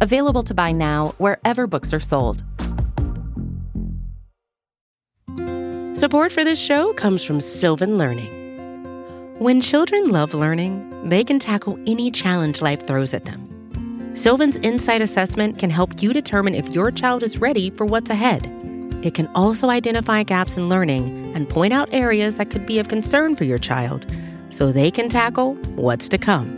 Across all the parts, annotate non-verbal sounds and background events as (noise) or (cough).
Available to buy now wherever books are sold. Support for this show comes from Sylvan Learning. When children love learning, they can tackle any challenge life throws at them. Sylvan's Insight Assessment can help you determine if your child is ready for what's ahead. It can also identify gaps in learning and point out areas that could be of concern for your child so they can tackle what's to come.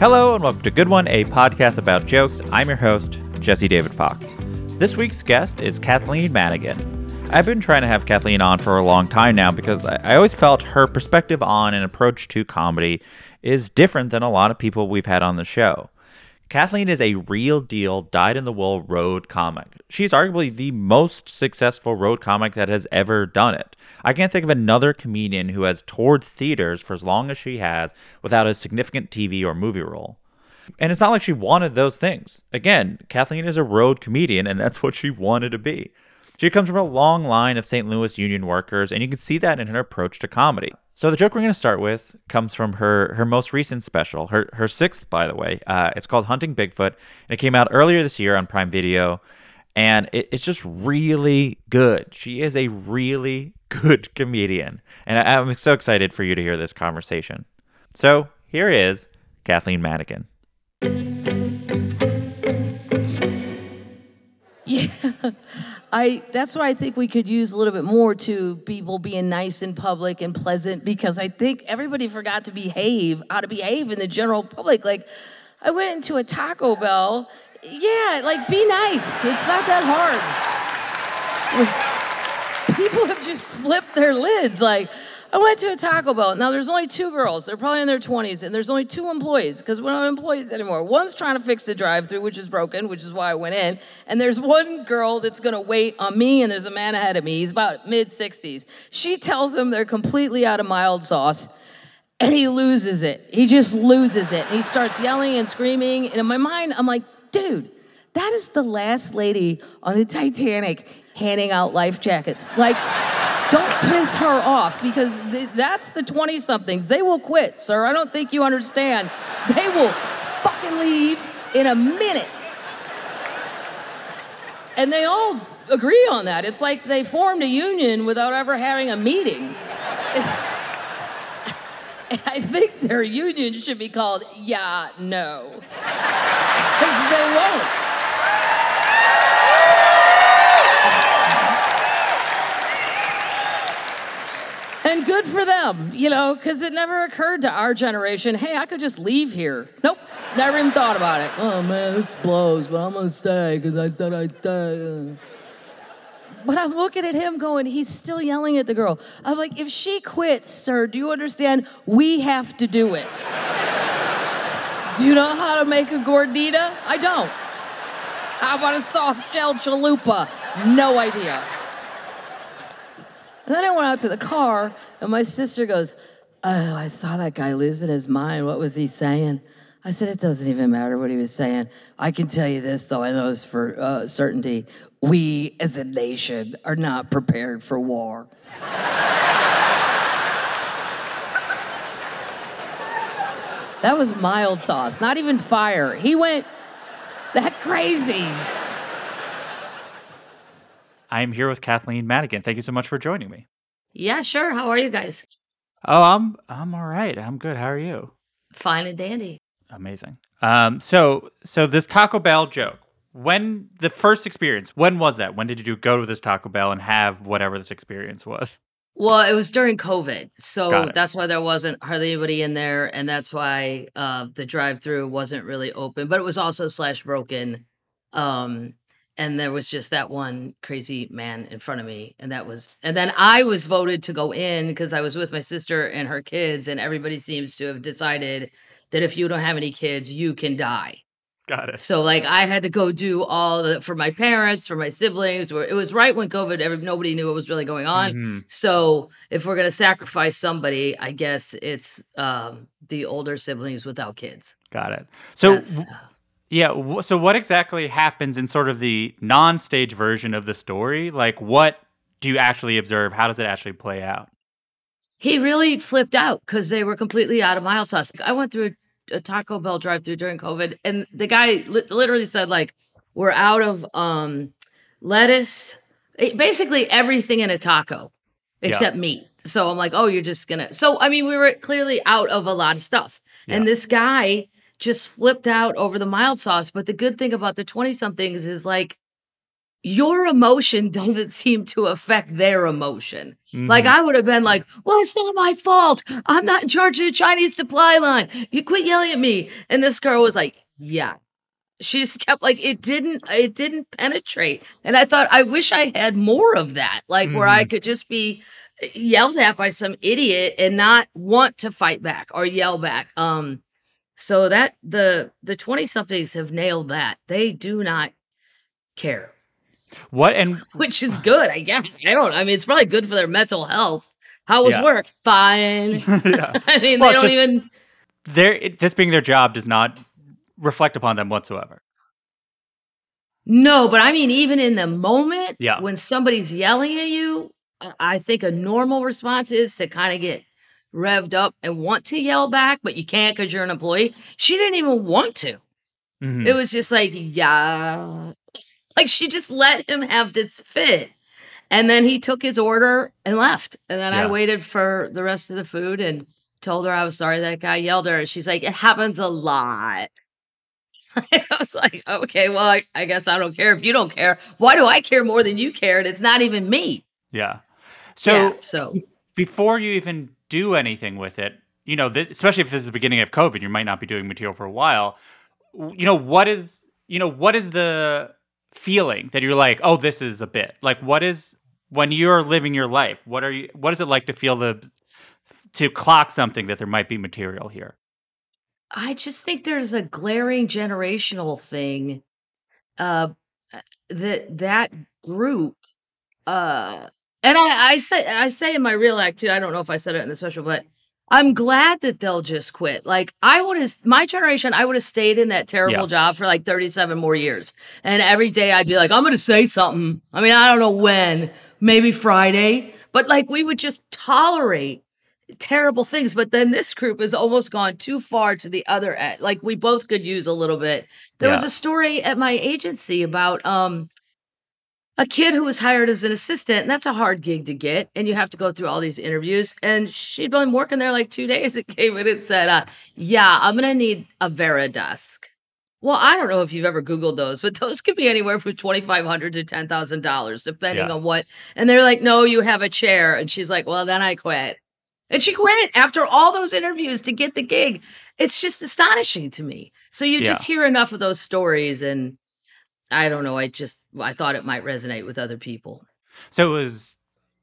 Hello and welcome to Good One, a podcast about jokes. I'm your host, Jesse David Fox. This week's guest is Kathleen Madigan. I've been trying to have Kathleen on for a long time now because I, always felt her perspective on and approach to comedy is different than a lot of people we've had on the show. Kathleen is a real deal, dyed in the wool road comic. She's arguably the most successful road comic that has ever done it. I can't think of another comedian who has toured theaters for as long as she has without a significant TV or movie role. And it's not like she wanted those things. Again, Kathleen is a road comedian, and that's what she wanted to be. She comes from a long line of St. Louis union workers, and you can see that in her approach to comedy. So the joke we're going to start with comes from her her most recent special, her her sixth, by the way. Uh, it's called Hunting Bigfoot, and it came out earlier this year on Prime Video, and it, it's just really good. She is a really good comedian, and I, I'm so excited for you to hear this conversation. So here is Kathleen Madigan. Yeah. I that's why I think we could use a little bit more to people being nice in public and pleasant because I think everybody forgot to behave, how to behave in the general public. Like I went into a Taco Bell. Yeah, like be nice. It's not that hard. (laughs) People have just flipped their lids like I went to a Taco Bell. Now there's only two girls. They're probably in their 20s, and there's only two employees because we don't have employees anymore. One's trying to fix the drive-through, which is broken, which is why I went in. And there's one girl that's gonna wait on me, and there's a man ahead of me. He's about mid 60s. She tells him they're completely out of mild sauce. And he loses it. He just loses it. He starts yelling and screaming. And in my mind, I'm like, dude, that is the last lady on the Titanic handing out life jackets. Like, don't piss her off because th- that's the 20 somethings. They will quit, sir. I don't think you understand. They will fucking leave in a minute. And they all agree on that. It's like they formed a union without ever having a meeting. And (laughs) I think their union should be called Yeah, No. Because (laughs) they won't. And good for them, you know, because it never occurred to our generation, hey, I could just leave here. Nope, never even thought about it. Oh man, this blows, but I'm gonna stay because I said I'd stay. But I'm looking at him going, he's still yelling at the girl. I'm like, if she quits, sir, do you understand? We have to do it. do you know how to make a gordita? I don't. How about a soft shell chalupa? No idea. And then I went out to the car, and my sister goes, Oh, I saw that guy losing his mind. What was he saying? I said, It doesn't even matter what he was saying. I can tell you this, though, I know it's for uh, certainty. We as a nation are not prepared for war. that was mild sauce, not even fire. He went that crazy. I'm here with Kathleen Madigan. Thank you so much for joining me. Yeah, sure. How are you guys? Oh, I'm I'm all right. I'm good. How are you? Fine and dandy. Amazing. Um, so so this Taco Bell joke. when the first experience, when was that? When did you go to this Taco Bell and have whatever this experience was? Well, it was during COVID, so that's why there wasn't hardly anybody in there, and that's why uh, the drive-through wasn't really open. But it was also slash broken, um, and there was just that one crazy man in front of me, and that was. And then I was voted to go in because I was with my sister and her kids, and everybody seems to have decided that if you don't have any kids, you can die. Got it. So like I had to go do all the for my parents, for my siblings. Where it was right when COVID, every, nobody knew what was really going on. Mhm. So if we're gonna sacrifice somebody, I guess it's um, the older siblings without kids. Got it. So That's, yeah, so what exactly happens in sort of the non-stage version of the story? Like what do you actually observe? How does it actually play out? he really flipped out because they were completely out of mild sauce. I went through a, Taco Bell drive-through during COVID, and the guy li- literally said like, "We're out of um, lettuce, eh, basically everything in a taco Yeah. except meat." So I'm like, "Oh, you're just gonna." So I mean, we were clearly out of a lot of stuff, Yeah. and this guy just flipped out over the mild sauce. But the good thing about the twenty-somethings is like. Your emotion (laughs) doesn't seem to affect their emotion. Like Mhm. I would have been like, "Well, it's not my fault. I'm not in charge of the Chinese supply line. You quit yelling at me." And this girl was like, "Yeah." She just (laughs) kept like it didn't it didn't penetrate. And I thought I wish I had more of that, like where I could just be yelled at by some idiot and not want to fight back or yell back. Um so that the the 20 somethings have nailed that. They do not care what and (laughs) which is good, I guess. I don't. I mean, it's probably good for their mental health. How was Yeah. work? Fine. (laughs) yeah. (laughs) I mean, Well, they don't just- even. their this being their job does not reflect upon them whatsoever. No, but I mean, even in the moment, Yeah. when somebody's yelling at you, I think a normal response is to kind of get revved up and want to yell back, but you can't because you're an employee. She didn't even want to. Mhm. It was just like, yeah. (laughs) Like she just let him have this fit. And then he took his order and left. And then I waited for the rest of the food and told her I was sorry that guy yelled at her. She's like, it happens a lot. (laughs) I was like, okay, well, I, I guess I don't care if you don't care. Why do I care more than you care? And it's not even me. yeah. So yeah, so before you even do anything with it, you know, this, especially if this is the beginning of COVID, you might not be doing material for a while. You know, what is, you know, what is the feeling that you're like, oh, this is a bit like, what is when you're living your life? What are you? What is it like to feel the to clock something that there might be material here? I just think there's a glaring generational thing uh that that group uh and I, I say I say in my real act too, I don't know if I said it in the special, but I'm glad that they'll just quit. Like I would have my generation, I would have stayed in that terrible Yeah. job for like 37 more years. And every day I'd be like, I'm gonna say something. I mean, I don't know when, maybe Friday, but like we would just tolerate terrible things. But then this group has almost gone too far to the other end. Like we both could use a little bit. There was a story at my agency about um a kid who was hired as an assistant, and that's a hard gig to get, and you have to go through all these interviews. And she'd been working there like two days. (laughs) It came in and said, uh, "Yeah, I'm gonna need a Varidesk." Well, I don't know if you've ever Googled those, but (laughs) those could be anywhere from twenty five hundred to ten thousand dollars, depending Yeah. on what. And they're like, "No, you have a chair," and she's like, "Well, then I quit." And she quit after all those interviews to get the gig. It's just astonishing to me. So you just hear enough of those stories, and I don't know. I just I thought it might resonate with other people. So it was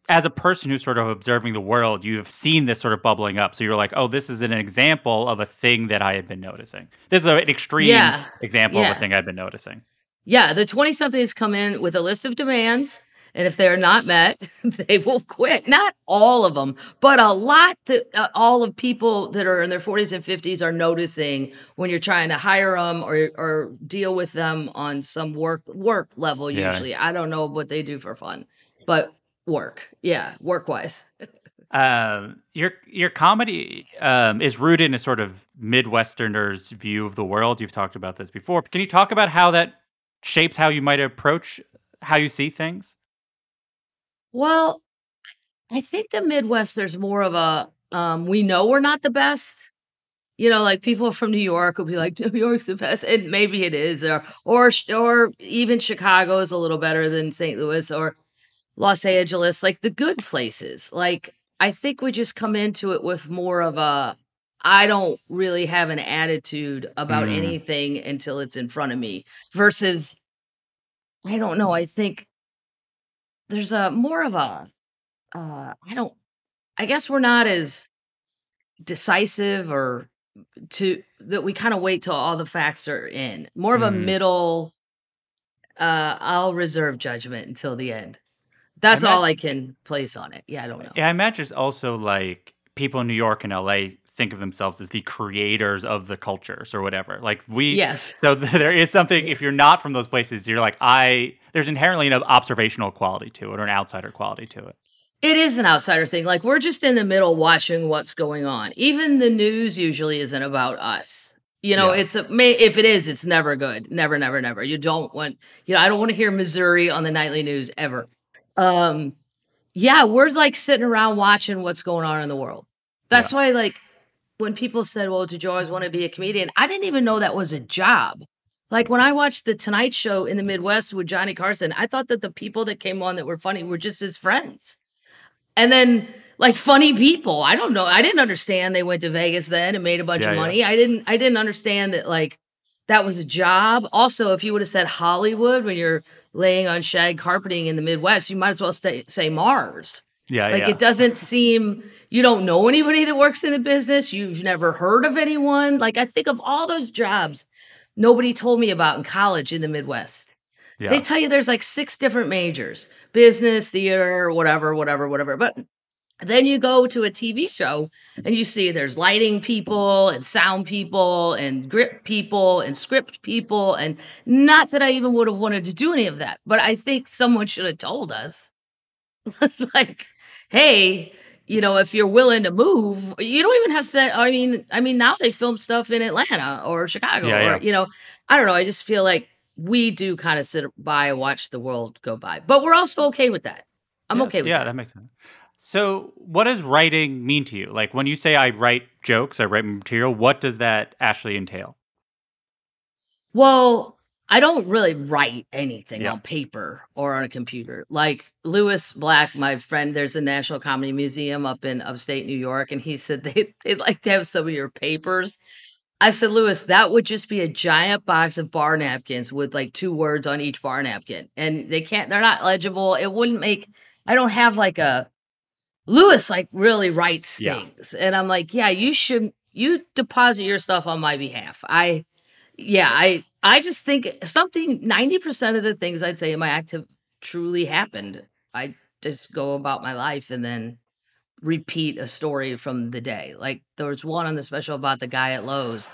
as a person who's sort of observing the world, you have seen this sort of bubbling up. So you're like, oh, this is an example of a thing that I had been noticing. This is an extreme Yeah. example of a thing I've been noticing. Yeah, the 20 somethings come in with a list of demands. And if they're not met, (laughs) they will quit. Not all of them, but a lot that uh, all of people that are in their 40s and 50s are noticing when you're trying to hire them or, or deal with them on some work work level. Yeah. Usually, I don't know what they do for fun, but work, yeah, work wise. (laughs) Um, your your comedy um, is rooted in a sort of Midwesterners view of the world. You've talked about this before. Can you talk about how that shapes how you might approach how you see things? Well, I think the Midwest, there's more of a um, we know we're not the best. You know, like people from New York will be like, (laughs) New York's the best, and maybe it is, or or or even Chicago is a little better than St. Louis or Los Angeles, like the good places. Like I think we just come into it with more of a I don't really have an attitude about Mm. anything until it's in front of me versus I don't know, I think there's a more of a uh I don't I guess we're not as decisive or to that we kind of wait till all the facts are in. More of a Mhm. middle uh I'll reserve judgment until the end. That's ma- all I can place on it. Yeah, I don't know. Yeah, I imagine it's also like people in New York and LA think of themselves as the creators of the cultures or whatever. Like we Yes. (laughs) So th- there is something if you're not from those places, you're like I there's inherently an observational quality to it or an outsider quality to it. It is an outsider thing. Like we're just in the middle watching what's going on. Even the news usually isn't about us. You know, Yeah. it's a may if it is, it's never good. Never, never, never. You don't want, you know, I don't want to hear Missouri on the nightly news ever. Um, yeah, we're like sitting around watching what's going on in the world. That's why, like, when people said, Well, did you always want to be a comedian? I didn't even know that was a job. Like when I watched the Tonight Show in the Midwest with Johnny Carson, I thought that the people that came on that were funny were just his friends. And then like funny people. I don't know. I didn't understand they went to Vegas then and made a bunch Yeah, of yeah. money. I didn't I didn't understand that like that was a job. Also, if you would have said Hollywood when you're laying on shag carpeting in the Midwest, you might as well stay, say Mars. Yeah, Like yeah. it doesn't seem you don't know anybody that works in the business. You've never heard of anyone. Like I think of all those jobs nobody told me about in college in the Midwest. yeah. They tell you there's like six different majors business, theater, whatever, whatever, whatever. But then you go to a TV show and you see there's lighting people and sound people and grip people and script people. And not that I even would have wanted to do any of that, but I think someone should have told us (laughs) like, hey, you know, if you're willing to move, you don't even have to I mean, I mean, now they film stuff in Atlanta or Chicago Yeah, or, yeah. you know, I don't know. I just feel like we do kind of sit by and watch the world go by, but we're also okay with that. I'm yeah, okay with that. yeah, that. that makes sense. So, what does writing mean to you? Like when you say I write jokes, I write material, what does that actually entail? Well, I don't really write anything Yeah. on paper or on a computer. Like Lewis Black, my friend, there's a National Comedy Museum up in upstate New York, and he said (laughs) they, they'd like to have some of your papers. I said, Lewis, that would just be a giant box of bar napkins with like two words on each bar napkin. And they can't, they're not legible. It wouldn't make, I don't have like a, Lewis like really writes Yeah. things. And I'm like, yeah, you should, you deposit your stuff on my behalf. I, yeah, I, I just think something, 90% of the things I'd say in my act have truly happened. I just go about my life and then repeat a story from the day. Like there was one on the special about the guy at Lowe's.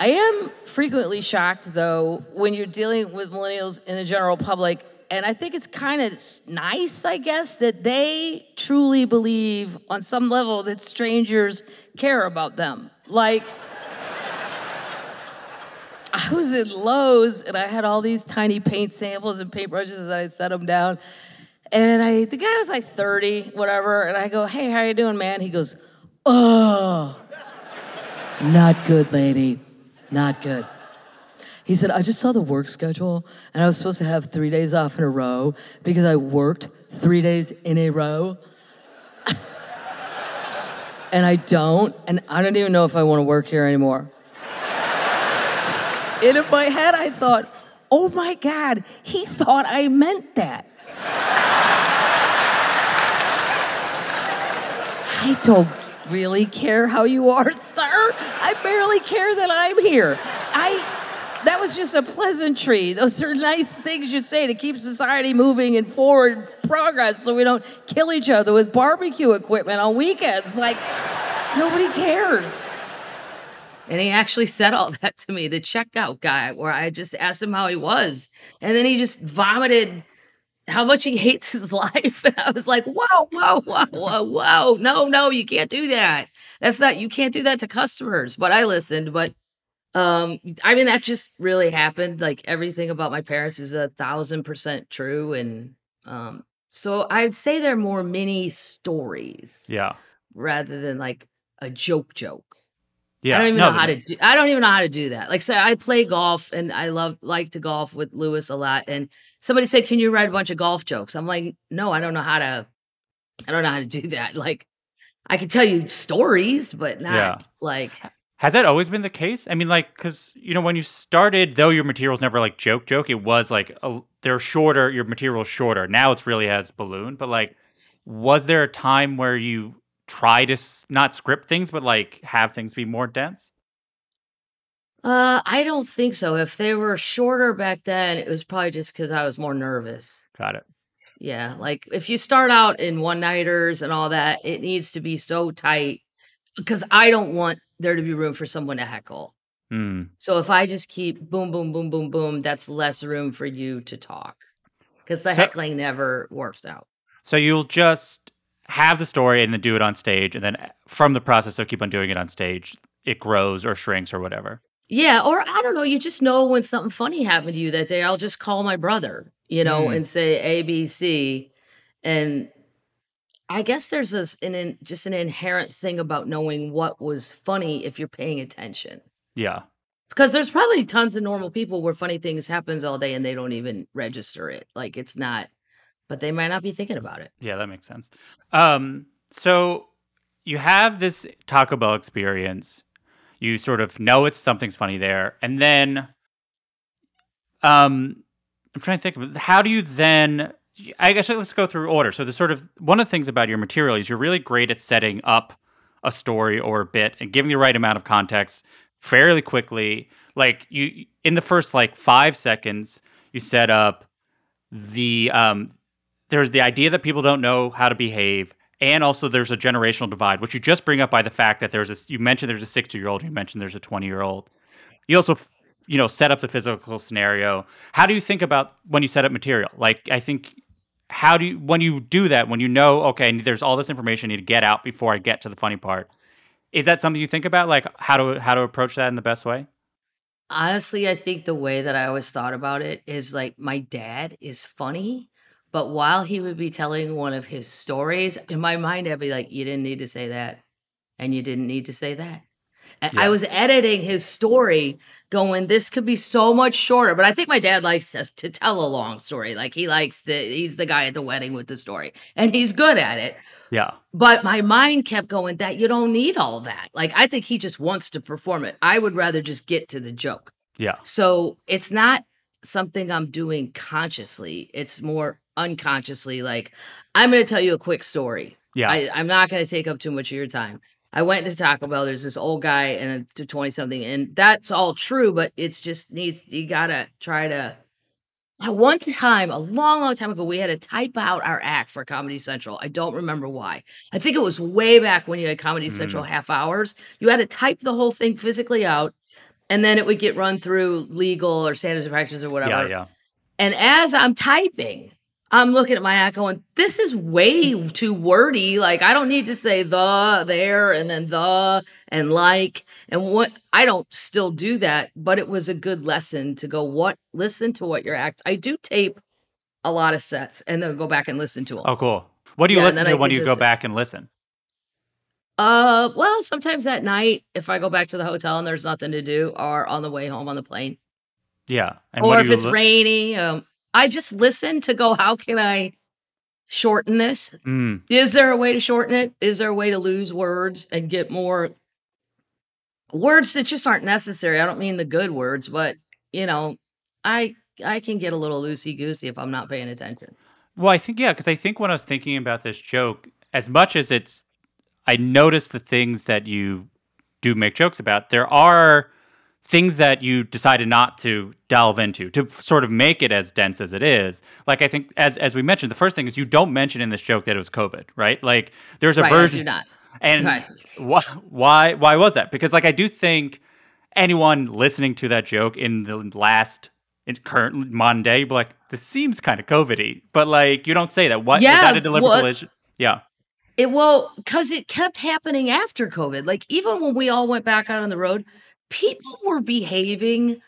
I am frequently shocked, though, when you're dealing with millennials in the general public. And I think it's kind of nice, I guess, that they truly believe on some level that strangers care about them. Like, I was in Lowe's and I had all these tiny paint samples and paintbrushes and I set them down. And I, the guy was like 30, whatever. And I go, hey, how you doing, man? He goes, oh, not good, lady. Not good. He said, I just saw the work schedule and I was supposed to have three days off in a row because I worked three days in a row. (laughs) and I don't, and I don't even know if I want to work here anymore. And in my head, I thought, oh my God, he thought I meant that. I don't really care how you are, sir. I barely care that I'm here. I that was just a pleasantry. Those are nice things you say to keep society moving and forward progress so we don't kill each other with barbecue equipment on weekends. Like nobody cares. And he actually said all that to me, the checkout guy, where I just asked him how he was. And then he just vomited how much he hates his (laughs) life. And I was like, whoa, whoa, whoa, whoa, whoa. No, no, you can't do that. That's not, you can't do that to customers. But I listened. But um, I mean, that just really happened. Like everything about my parents is a thousand percent true. And um, so I'd say they're more mini stories Yeah. rather than like a joke joke. Yeah. I don't even no, know how to do. I don't even know how to do that. Like, say I play golf and I love like to golf with Lewis a lot. And somebody said, "Can you write a bunch of golf jokes?" I'm like, "No, I don't know how to. I don't know how to do that. (laughs) Like, I can tell you stories, but not Yeah. like Has that always been the case? I mean, like, because you know, when you started, though your material material's never like joke joke, it was like a, they're shorter. Your material's shorter. Now it's really has balloon. But like, was there a time where you try to s- not script things, but like have things be more dense? Uh, I don't think so. If they were shorter back then, it was probably just because I was more nervous. Got it. Yeah, like if you start out in one nighters and all that, it needs to be so tight because I don't want there to be room for someone to heckle. Hmm. So if I just keep boom, boom, boom, boom, boom, that's less room for you to talk because the So- heckling never works out. So you'll just have the story and then do it on stage, and then from the process of keep on doing it on stage, it grows or shrinks or whatever. Yeah, or I don't know, you just know when something funny happened to you that day. I'll just call my brother, you know, Mm. and say ABC. And I guess there's this an in, just an inherent thing about knowing what was funny if you're paying attention. Yeah. Because there's probably tons of normal people where funny things happens all day and they don't even register it. Like it's not, but they might not be thinking about it. Yeah, that makes sense. Um, so you have this Taco Bell experience. You sort of know it's something's funny there, and then, um, I'm trying to think of how do you then. I guess let's go through order. So the sort of one of the things about your material is you're really great at setting up a story or a bit and giving the right amount of context fairly quickly. Like you in the first like five seconds, you set up the um there's the idea that people don't know how to behave and also there's a generational divide which you just bring up by the fact that there's a you mentioned there's a 60 year old you mentioned there's a 20 year old you also you know set up the physical scenario. How do you think about when you set up material? Like i think how do you when you do that when you know okay there's all this information i need to get out before i get to the funny part is that something you think about? Like how to how to approach that in the best way? Honestly, I think the way that I always thought about it is like my dad is funny, but while he would be telling one of his stories, in my mind, I'd be like, you didn't need to say that. And you didn't need to say that. And Yeah. I was editing his story going, this could be so much shorter. But I think my dad likes us to tell a long story. Like he likes to, he's the guy at the wedding with the story and he's good at it. yeah But my mind kept going that you don't need all that. Like I think he just wants to perform it. I would rather just get to the joke. yeah So it's not something I'm doing consciously. It's more unconsciously. Like I'm going to tell you a quick story. yeah I, I'm not going to take up too much of your time. I went to Taco Bell. There's this old guy and a 20 something, and that's all true, but it's just needs, you got to try to. At one time, a long, long time ago, we had to type out our act for Comedy Central. I don't remember why. I think it was way back when you had Comedy Central mm. half hours. You had to type the whole thing physically out, and then it would get run through legal or standards of practice or whatever. yeah yeah And as I'm typing, I'm looking at my act going, this is way too wordy. Like, I don't need to say the there and then the and like. And what I don't still do that, but it was a good lesson to go, what, listen to what your act. I do tape a lot of sets and then go back and listen to them. oh cool what do you Yeah, listen to when you go back and listen Uh, well, sometimes at night, if I go back to the hotel and there's nothing to do, or on the way home on the plane, yeah and or if it's li- rainy, um, I just listen to go, how can I shorten this? Mm, Is there a way to shorten it? Is there a way to lose words and get more words that just aren't necessary? I don't mean the good words, but you know, I I can get a little loosey goosey if I'm not paying attention. Well, I think yeah, because I think when I was thinking about this joke, as much as it's, I noticed the things that you do make jokes about. There are things that you decided not to delve into to sort of make it as dense as it is. Like I think, as as we mentioned, the first thing is you don't mention in this joke that it was COVID, right? Like there's a right, I version, do not. and Right. why why why was that? Because like I do think anyone listening to that joke in the last in current modern day, you'd be like, this seems kind of COVID-y. But like you don't say that. What Yeah, that a deliberate well-? Yeah. It well, because it kept happening after COVID. Like even when we all went back out on the road, people were behaving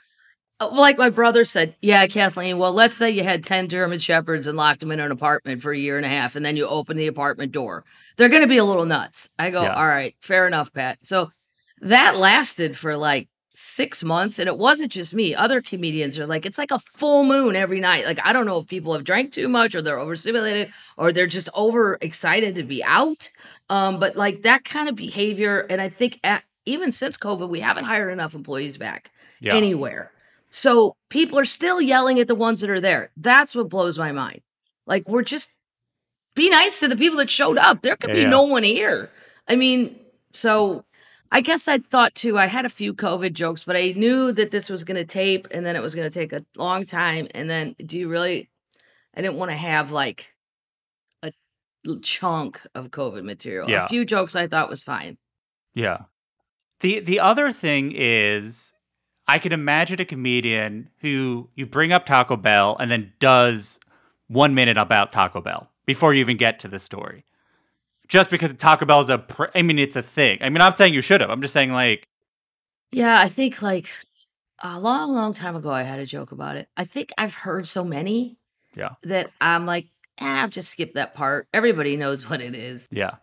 Uh, Like my brother said, yeah, Kathleen. Well, let's say you had 10 German Shepherds and locked them in an apartment for a year and a half, and then you open the apartment door. They're going to be a little nuts. I go, Yeah. all right, fair enough, Pat. So that lasted for like six months. And it wasn't just me. Other comedians are like, it's like a full moon every night. Like, I don't know if people have drank too much or they're overstimulated or they're just over excited to be out. Um, but like that kind of behavior. And I think at, even since COVID, we haven't hired enough employees back Yeah. anywhere. So people are still yelling at the ones that are there. That's what blows my mind. Like we're just be nice to the people that showed up. There could Yeah, be yeah. no one here. I mean, so I guess I thought too. I had a few COVID jokes, but I knew that this was going to tape, and then it was going to take a long time. And then, do you really? I didn't want to have like a chunk of COVID material. Yeah. A few jokes I thought was fine. Yeah. The the other thing is I could imagine a comedian who you bring up Taco Bell and then does one minute about Taco Bell before you even get to the story. Just because Taco Bell is a, pr- I mean, it's a thing. I mean, I'm saying you should have. I'm just saying, like, Yeah, I think like a long, long time ago, I had a joke about it. I think I've heard so many Yeah. that I'm like, ah, I'll just skip that part. Everybody knows what it is. yeah.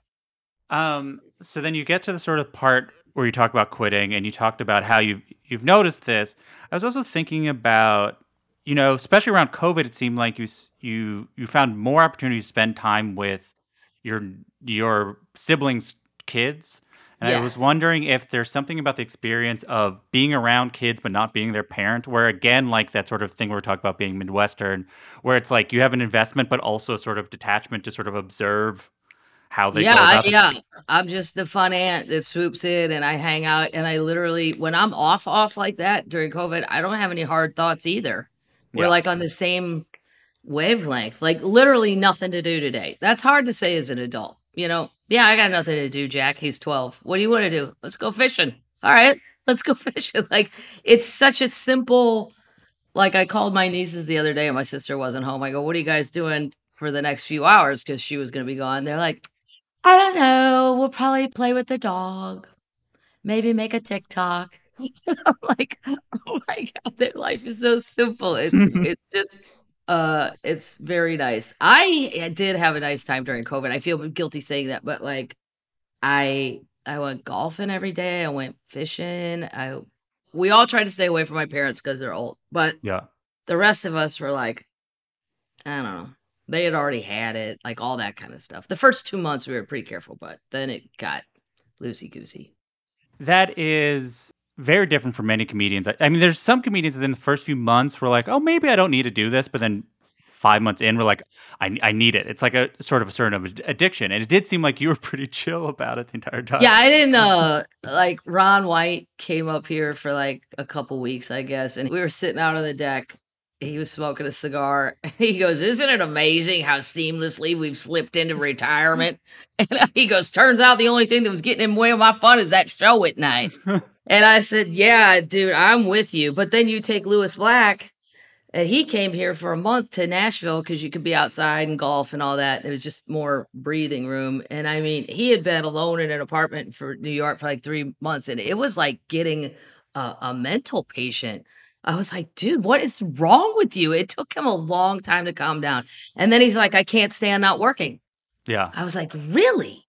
Um. So then you get to the sort of part where you talk about quitting, and you talked about how you you've noticed this. I was also thinking about, you know, especially around COVID, it seemed like you you you found more opportunity to spend time with your your siblings' kids. And I was wondering if there's something about the experience of being around kids but not being their parent, where again, like that sort of thing we we're talking about being Midwestern, where it's like you have an investment but also sort of detachment to sort of observe how they yeah, go I, about yeah. I'm just the fun aunt that swoops in and I hang out. And I literally, when I'm off, off like that during COVID, I don't have any hard thoughts either. We're Yeah. like on the same wavelength, like literally nothing to do today. That's hard to say as an adult. You know, yeah, I got nothing to do, Jack. He's 12. What do you want to do? Let's go fishing. All right, (laughs) let's go fishing. Like, it's such a simple, like, I called my nieces the other day and my sister wasn't home. I go, What are you guys doing for the next few hours? Because she was going to be gone. They're like, I don't know. We'll probably play with the dog, maybe make a TikTok. (laughs) I'm like, oh my god, their life is so simple. It's (laughs) it's just uh it's very nice. I uh, did have a nice time during COVID. I feel guilty saying that, but like I I went golfing every day. I went fishing. I we all tried to stay away from my parents because they're old, but Yeah. the rest of us were like, I don't know. They had already had it, like all that kind of stuff. The first two months we were pretty careful, but then it got loosey goosey. That is very different for many comedians. I, I mean, there's some comedians that in the first few months were like, oh, maybe I don't need to do this. But then five months in, we're like, I, I need it. It's like a sort of a certain of addiction. And it did seem like you were (laughs) pretty chill about it the entire time. Yeah, I didn't uh like Ron White came up here for like a couple weeks, I guess, and we were sitting out on the deck. He was smoking a cigar. (laughs) He goes, "Isn't it amazing how seamlessly we've slipped into retirement?" (laughs) And he goes, "Turns out the only thing that was getting in the way of my fun is that show at night." And I said, "Yeah, dude, I'm with you." But then you take Lewis Black, and he came here for a month to Nashville because you could be outside and golf and all that. It was just more breathing room. And I mean, he had been alone in an apartment for New York for like three months, and it was like getting a, a mental patient. I was like, dude, what is wrong with you? It took him a long time to calm down. And then he's like, I can't stand not working. Yeah. I was like, really?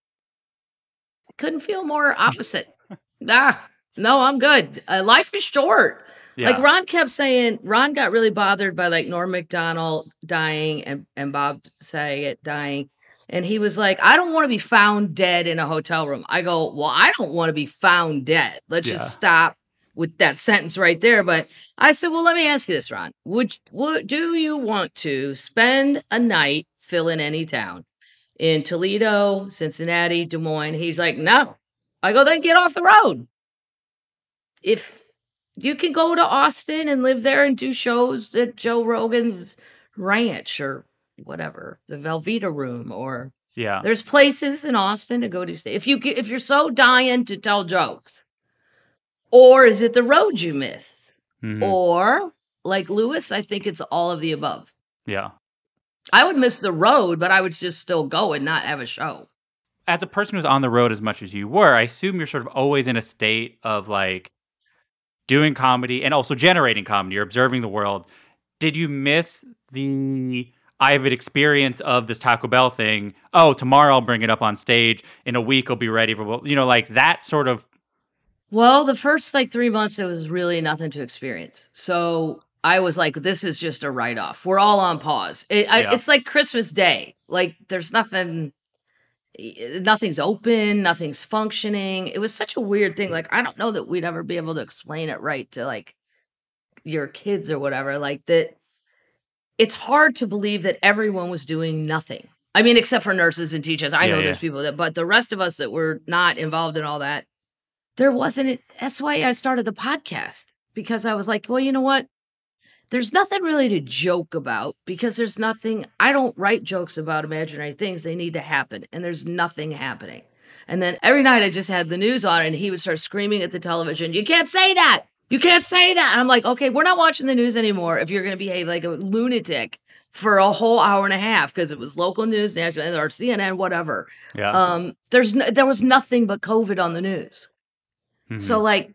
I couldn't feel more opposite. ah, no, I'm good. Uh, life is short. Yeah. Like Ron kept saying, Ron got really bothered by like Norm Macdonald dying and, and Bob Saget dying. And he was like, I don't want to be found dead in a hotel room. I go, Well, I don't want to be found dead. Let's Yeah. just stop with that sentence right there. But I said, Well, let me ask you this, Ron. Would, would do you want to spend a night fill in any town in Toledo, Cincinnati, Des Moines? He's like, No. I go, then get off the road. If you can go to Austin and live there and do shows at Joe Rogan's ranch or whatever, the Velveeta room, or yeah. there's places in Austin to go to. Stay. If you if you're so dying to tell jokes, or is it the road you miss, Mhm. or like Lewis? I think it's all of the above. Yeah. I would miss the road, but I would just still go and not have a show. As a person who's on the road as much as you were, I assume you're sort of always in a state of like, doing comedy and also generating comedy. You're observing the world. Did you miss the I've an experience of this Taco Bell thing? Oh, tomorrow I'll bring it up on stage. In a week I'll be ready for you know like that sort of. Well, the first like three months, it was really nothing to experience. So I was like, this is just a write off. We're all on pause. It, I, it's like Christmas Day. Like there's nothing, Eh, nothing's open, nothing's functioning. It was such a weird thing. Like I don't know that we'd ever be able to explain it right to like your kids or whatever. Like that, it's hard to believe that everyone was doing nothing. I mean, except for nurses and teachers. I Yeah, know yeah. there's people that, but the rest of us that were not involved in all that, there wasn't. That's why I started the podcast because I was like, well, you know what? There's nothing really to joke about because there's nothing. I don't write jokes about imaginary things. They need to happen, and there's nothing happening. And then every night I just had the news on, and he would start screaming at the television, "You can't say that! You can't say that!" And I'm like, "Okay, we're not watching the news anymore. If you're going to behave like a lunatic for a whole hour and a half, because it was local news, national, or CNN, whatever. Yeah. Um, there's no, there was nothing but COVID on the news. Mhm. So like,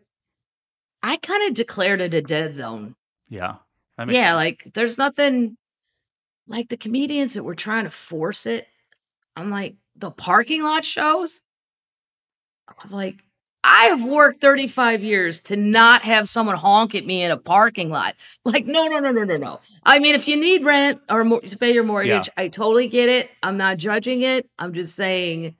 I kind of declared it a dead zone. yeah. Yeah, sense. like there's nothing like the comedians that were trying to force it. I'm like the parking lot shows. I'm like I have worked 35 years to not have someone honk at me in a parking lot. Like no, no, no, no, no, no. I mean, if you need rent or mo- to pay your mortgage, I totally get it. I'm not judging it. I'm just saying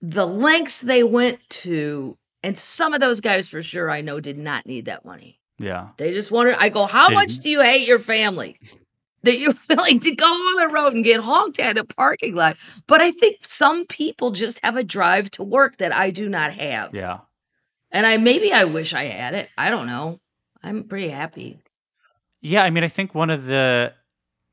the lengths they went to, and some of those guys for sure I know did not need that money. Yeah. They just wanted. I go, how much mm-hmm. do you hate your family that you (laughs) like to go on the road and get honked at a parking lot? But I think some people just have a drive to work that I do not have. Yeah. And I maybe I wish I had it. I don't know. I'm pretty happy. Yeah, I mean, I think one of the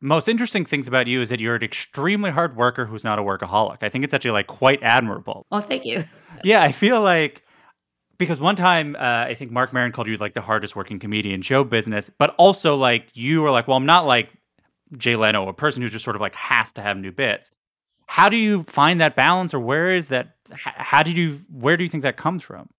most interesting things about you is that you're an extremely hard worker who's not a workaholic. I think it's actually like quite admirable. Oh, thank you. Yeah, I feel like because one time uh, I think Marc Maron called you like the hardest working comedian show business, but also like you were like, well, I'm not like Jay Leno, a person who just sort of like has to have new bits. How do you find that balance, or where is that? How did you? Where do you think that comes from?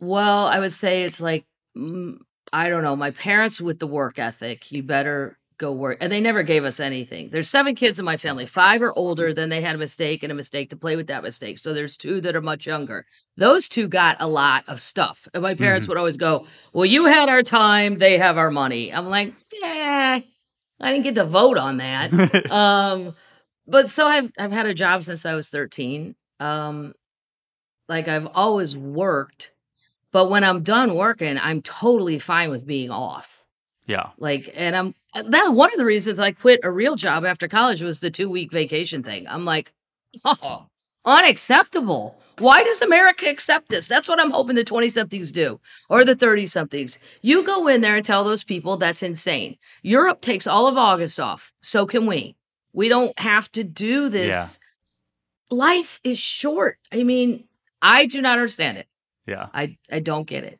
Well, I would say it's like mm, I don't know. My parents with the work ethic, you better go work. And they never gave us anything. There's seven kids in my family. Five are older, then they had a mistake and a mistake to play with that mistake. So there's two that are much younger. Those two got a lot of stuff. And my parents would always go, Well, you had our time, they have our money. I'm like, yeah, I didn't get to vote on that. (laughs) um but so I've I've had a job since I was 13. Um like I've always worked, but when I'm done working, I'm totally fine with being off. yeah, Like and I'm that one of the reasons I quit a real job after college was the 2 week vacation thing. I'm like, "Oh, unacceptable. Why does America accept this? That's what I'm hoping the 20 somethings do or the 30 somethings. You go in there and tell those people that's insane. Europe takes all of August off. So can we. We don't have to do this. Life is short. I mean, I do not understand it. yeah. I I don't get it.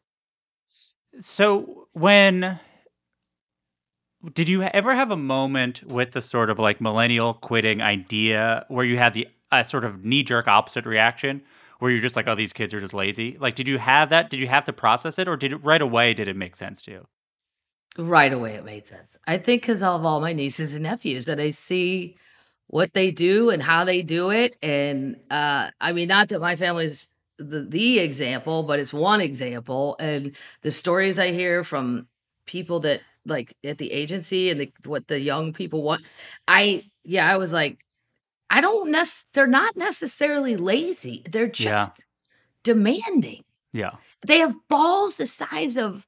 So when did you ever have a moment with the sort of like millennial quitting idea where you had the uh, sort of knee jerk opposite reaction where you're just like, oh, these kids are just lazy? Like, did you have that? Did you have to process it, or did it right away? Did it make sense to you? Right away, it made sense. I think because of all my nieces and nephews that I see what they do and how they do it. And uh, I mean, not that my family's the, the example, but it's one example. And the stories I hear from people that like at the agency and the, what the young people want, mm-hmm. I, yeah, I was like, I don't nec- they're not necessarily lazy. They're Yeah. just demanding Yeah, they have balls the size of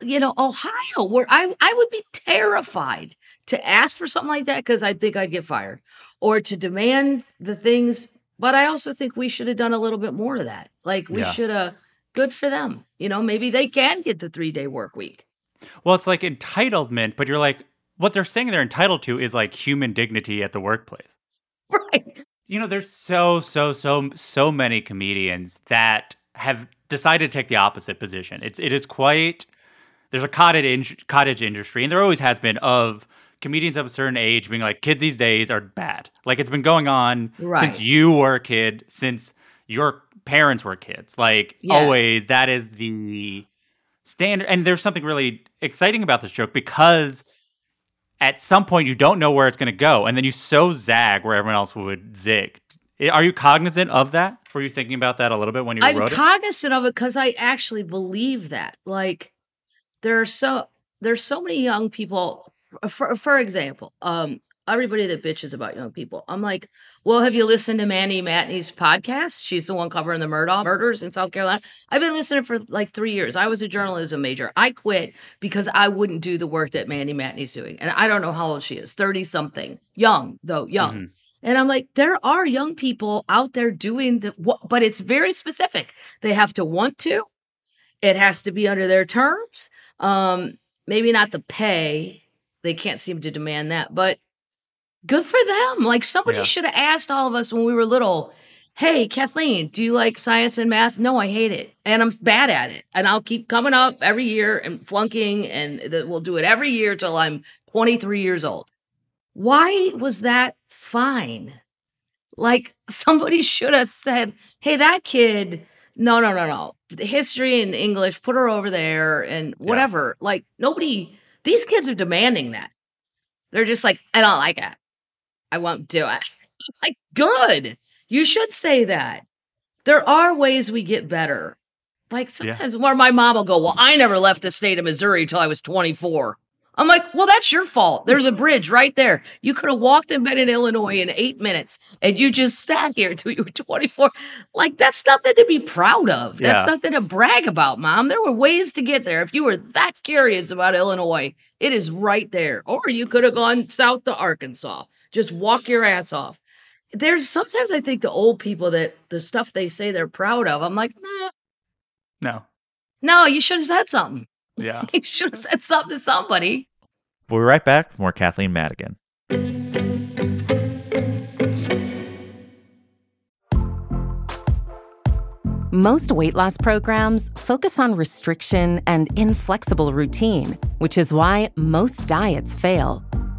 you know ohio where i i would be terrified to ask for something like that because i think i'd get fired or to demand the things but i also think we should have done a little bit more to that like we Yeah. should have good for them you know maybe they can get the three day work week well, it's like entitlement, but you're like, what they're saying they're entitled to is like human dignity at the workplace. (laughs) right You know, there's so, so, so, so many comedians that have decided to take the opposite position. It's it is quite there's a cottage in, cottage industry, and there always has been of comedians of a certain age being like kids these days are bad. Like it's been going on Right. since you were a kid, since your parents were kids. Like Yeah. always, that is the standard. And there's something really exciting about this joke because at some point you don't know where it's going to go, and then you so zag where everyone else would zig. Are you cognizant of that? Were you thinking about that a little bit when you were writing? I'm wrote it? cognizant of it because I actually believe that. Like, there are so there's so many young people. For for example, um, everybody that bitches about young people, I'm like, well, have you listened to Mandy Matney's podcast? She's the one covering the Murdaugh murders in South Carolina. I've been listening for like three years. I was a journalism major. I quit because I wouldn't do the work that Mandy Matney's doing, and I don't know how old she is, thirty something, young though, young. Mhm. And I'm like, there are young people out there doing the what, but it's very specific. They have to want to. It has to be under their terms. Um, maybe not the pay. They can't seem to demand that, but good for them. Like somebody Yeah. should have asked all of us when we were little, hey, Kathleen, do you like science and math? No, I hate it. And I'm bad at it. And I'll keep coming up every year and flunking, and we'll do it every year till I'm 23 years old. Why was that fine? Like (laughs) somebody should have said, "Hey, that kid, no, no, no, no. History and English, put her over there and whatever." Like nobody these kids are demanding that. They're just like, "I don't like it. I won't do it." (laughs) like, good. You should say that. There are ways we get better. Like Yeah. sometimes where my mom will go, Well, I never left the state of Missouri till I was 24. I'm like, well, that's your fault. There's a bridge right there. You could have walked and been in Illinois in eight minutes and you just sat here till you were 24. Like, that's nothing to be proud of. That's Yeah. nothing to brag about, mom. There were ways to get there. If you were that curious about Illinois, it is right there. Or you could have gone south to Arkansas. Just walk your ass off. There's sometimes I think the old people that the stuff they say they're proud of, I'm like, nah, No. no, you should have said something. Yeah. (laughs) You should have said something to somebody. We'll be right back. with More Kathleen Madigan. Most weight loss programs focus on restriction and inflexible routine, which is why most diets fail.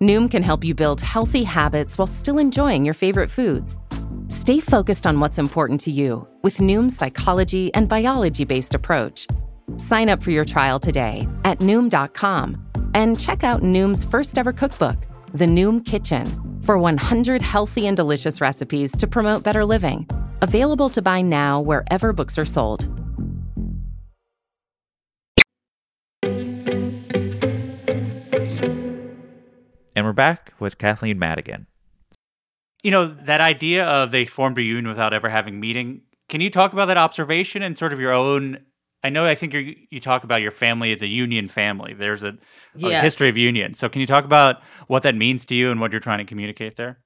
Noom can help you build healthy habits while still enjoying your favorite foods. Stay focused on what's important to you with Noom's psychology and biology based approach. Sign up for your trial today at Noom.com and check out Noom's first ever cookbook, The Noom Kitchen, for 100 healthy and delicious recipes to promote better living. Available to buy now wherever books are sold. And we're back with Kathleen Madigan. You know, that idea of they formed a union without ever having meeting. Can you talk about that observation and sort of your own? I know I think you you talk about your family as a union family. There's a, a history of union. So can you talk about what that means to you and what you're trying to communicate there?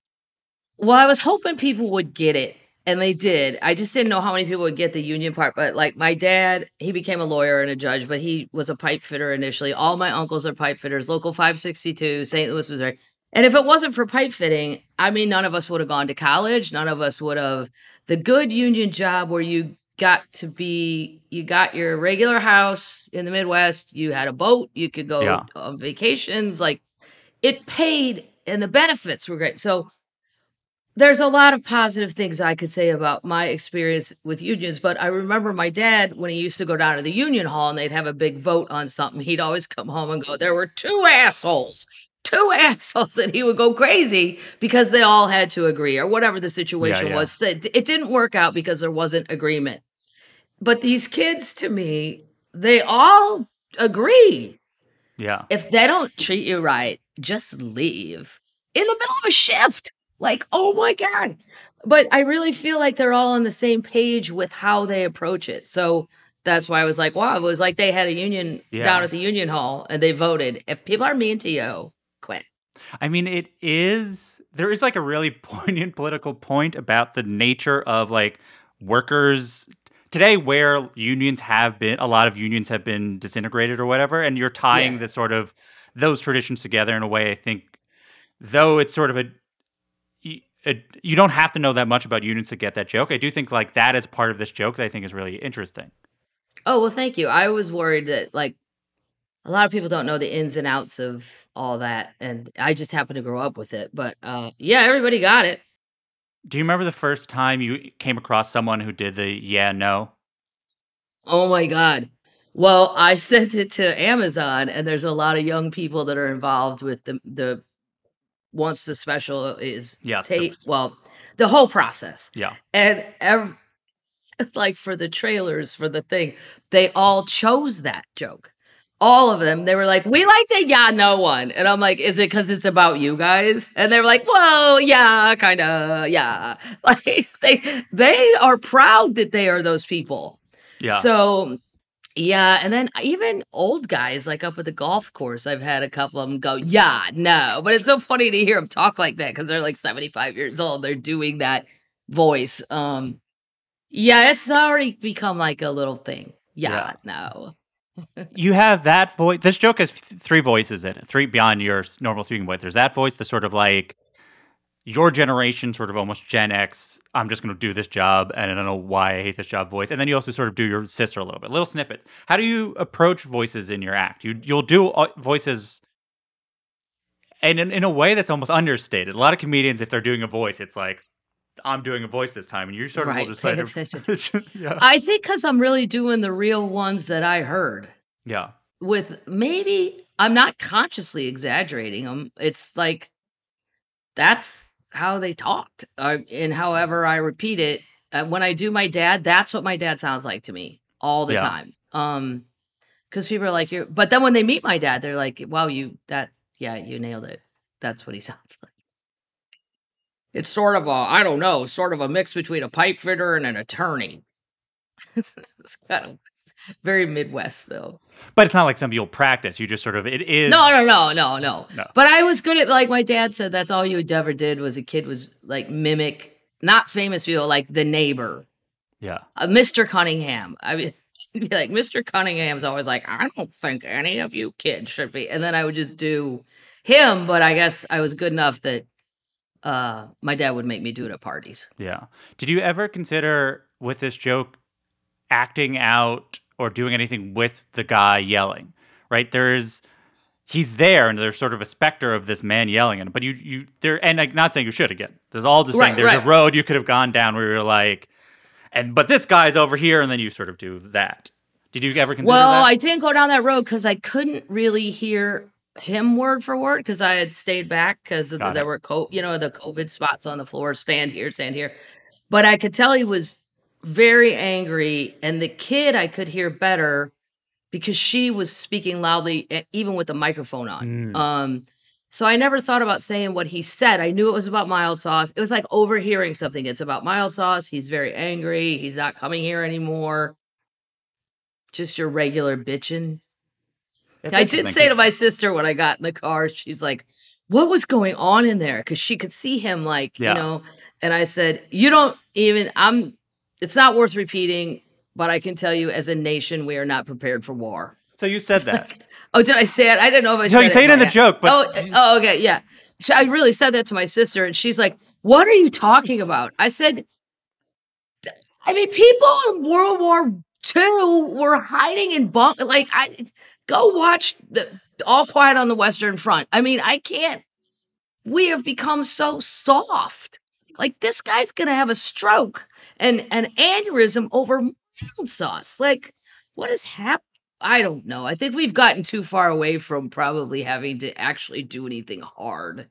Well, I was hoping people would get it, and they did. I just didn't know how many people would get the union part. But like my dad, he became a lawyer and a judge, but he was a pipe fitter initially. All my uncles are pipe fitters, local 562, St. Louis, Missouri. And if it wasn't for pipe fitting, I mean, none of us would have gone to college. None of us would have the good union job where you got to be, you got your regular house in the Midwest, you had a boat, you could go Yeah. on vacations. Like it paid and the benefits were great. So there's a lot of positive things I could say about my experience with unions, but I remember my dad when he used to go down to the union hall and they'd have a big vote on something. He'd always come home and go, There were two assholes, two (laughs) assholes. And he would go crazy because they all had to agree or whatever the situation yeah. was. So it didn't work out because there wasn't agreement. But these kids, to me, they all agree Yeah. if they don't treat you right, just leave in the middle of a shift. Like, oh my God. But I really feel like they're all on the same page with how they approach it. So that's why I was like, wow, it was like they had a union Yeah. down at the union hall and they voted. If people are mean to you, quit. I mean, it is. There is like a really (laughs) poignant political point about the nature of like workers today, where unions have been, a lot of unions have been disintegrated or whatever, and you're tying Yeah. the sort of those traditions together in a way I think though it's sort of a, a you don't have to know that much about units to get that joke. I do think like that is part of this joke that I think is really interesting. Oh, well, thank you. I was worried that like a lot of people don't know the ins and outs of all that, and I just happen to grow up with it. But uh, yeah, everybody got it. Do you remember the first time you came across someone who did the yeah no? Oh my god. Well, I (laughs) sent it to Amazon, and there's a lot of young people that are involved with the the once the special is Yes, the- Well, the whole process, Yeah. and ev- (laughs) like for the trailers for the thing, they all chose that joke. All of them, they were like, "We like the yeah no one," and I'm like, "Is it because it's about you guys?" And they're like, "Well, yeah, kind of, yeah." (laughs) Like they they are proud that they are those people. Yeah. So, yeah, and then even old guys like up at the golf course, I've had a couple of them go, "Yeah, no," but it's so funny to hear them talk like that because they're like seventy five years old. They're doing that voice. Um, yeah, it's already become like a little thing. Yeah, no. (laughs) you have that voice. This joke has th- three voices in it, three beyond your normal speaking voice. There's that voice, the sort of like your generation, sort of almost Gen X. I'm just going to do this job, and I don't know why I hate this job voice. And then you also sort of do your sister a little bit, little snippets. How do you approach voices in your act? You you'll do uh, voices. And in, in a way that's almost understated. A lot of comedians, if they're doing a voice, it's like, I'm doing a voice this time. And you're sort of Right, just like, (laughs) yeah. I think because I'm really doing the real ones that I heard. yeah. with maybe I'm not consciously exaggerating them. It's like that's how they talked, uh, and however I repeat it. Uh, when I do my dad, that's what my dad sounds like to me all the Yeah. time. Um, because people are like, "You're," but then when they meet my dad, they're like, "Wow, you that yeah, you nailed it. That's what he (laughs) sounds like." It's sort of a I don't know, sort of a mix between a pipe fitter and an attorney. (laughs) it's kind of very Midwest though. But it's not like something you'll practice. You just sort of, it is. No, no, no, no, no. No. But I was good at like my dad said that's all you ever did was a kid was like mimic not famous people like the neighbor, Yeah. uh, Mr. Cunningham. I mean (laughs) be like Mr. Cunningham's always like I don't think any of you kids should be and then I would just do him, but I guess I was good enough that uh my dad would make me do it at parties. Yeah. Did you ever consider with this joke acting out or doing anything with the guy yelling? Right? There's he's there and there's sort of a specter of this man yelling at him. But you you there and like not saying you should again. There's all just saying there's right. a road you could have gone down where you're like and but this guy's over here and then you sort of do that. Did you ever consider that? Well, that? I didn't go down that road because I couldn't really hear him word for word because I had stayed back because Got there were co- you know the COVID spots on the floor. Stand here, stand here. But I could tell he was very angry, and the kid I could hear better because she was speaking loudly, e- even with the microphone on. Mm. Um, so I never thought about saying what he said. I knew it was about mild sauce. It was like overhearing something. It's about mild sauce. He's very angry. He's not coming here anymore. Just your regular bitching. I did say to my sister when I got in the car, she's like, What was going on in there? Because she could see him, like, Yeah. you know. And I said, You don't even, I'm, it's not worth repeating, but I can tell you as a nation, we are not prepared for war. So you said that. (laughs) Oh, did I say it? I didn't know if I So said you it. say it in the joke, but oh, uh, oh, okay, yeah. I really said that to my sister, and she's like, "What are you talking about?" I said, "I mean, people in World War II were hiding in bunk. Like, I go watch the All Quiet on the Western Front. I mean, I can't. We have become so soft. Like, this guy's gonna have a stroke and an aneurysm over mild sauce. Like, what is happening?" I don't know. I think we've gotten too far away from probably having to actually do anything hard.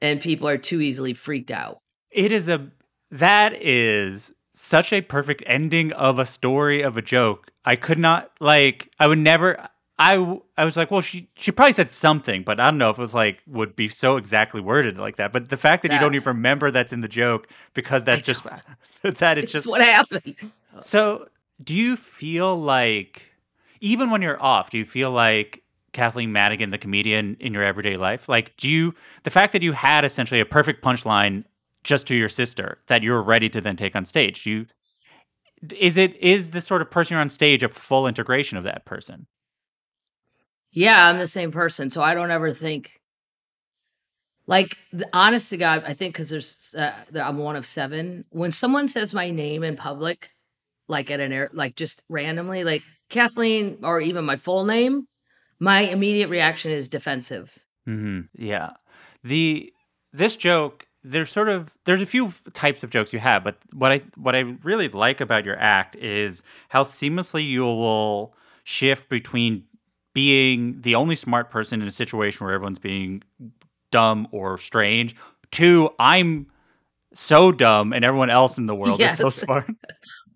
And people are too easily freaked out. It is a that is such a perfect ending of a story of a joke. I could not like I would never I I was like, well she she probably said something, but I don't know if it was like would be so exactly worded like that. But the fact that you don't even remember that's in the joke because that's just (laughs) that it's It's just what happened. So, do you feel like, even when you're off, do you feel like Kathleen Madigan, the comedian, in your everyday life? Like, do you, the fact that you had essentially a perfect punchline just to your sister that you're ready to then take on stage, do you, is it, is the sort of person you're on stage a full integration of that person? Yeah, I'm the same person. So I don't ever think Like, the honest to God, I think because there's, uh, I'm one of seven. When someone says my name in public, like at an air, like just randomly, like Kathleen or even my full name, my immediate reaction is defensive. Mm-hmm. Yeah. The this joke, there's sort of there's a few types of jokes you have, but what I what I really like about your act is how seamlessly you will shift between being the only smart person in a situation where everyone's being dumb or strange to I'm so dumb and everyone else in the world is so (laughs) smart.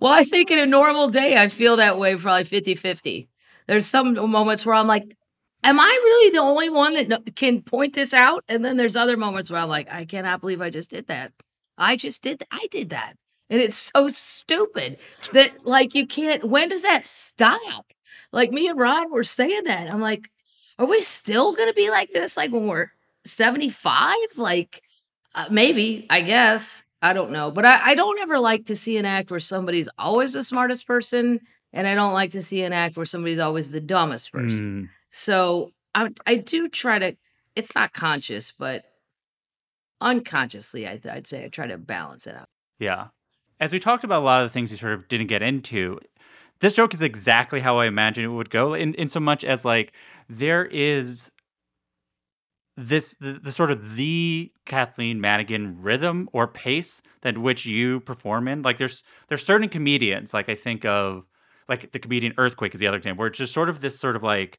Well, I think in a normal day, I feel that way probably 50 50. There's some moments where I'm like, am I really the only one that can point this out? And then there's other moments where I'm like, I cannot believe I just did that. I just did, I did that. And it's so stupid that, like, you can't, when does that stop? Like, me and Ron were saying that. I'm like, are we still going to be like this? Like, when we're 75? Like, uh, maybe, I guess. I don't know. But I, I don't ever like to see an act where somebody's always the smartest person. And I don't like to see an act where somebody's always the dumbest person. Mm, So I, I do try to, it's not conscious, but unconsciously, I, I'd say I try to balance it out. yeah. As we talked about a lot of the things we sort of didn't get into, this joke is exactly how I imagined it would go in, in so much as like there is this the, the sort of the Kathleen Madigan rhythm or pace that which you perform in. Like there's there's certain comedians, like I think of like the comedian Earthquake is the other example, where it's just sort of this sort of like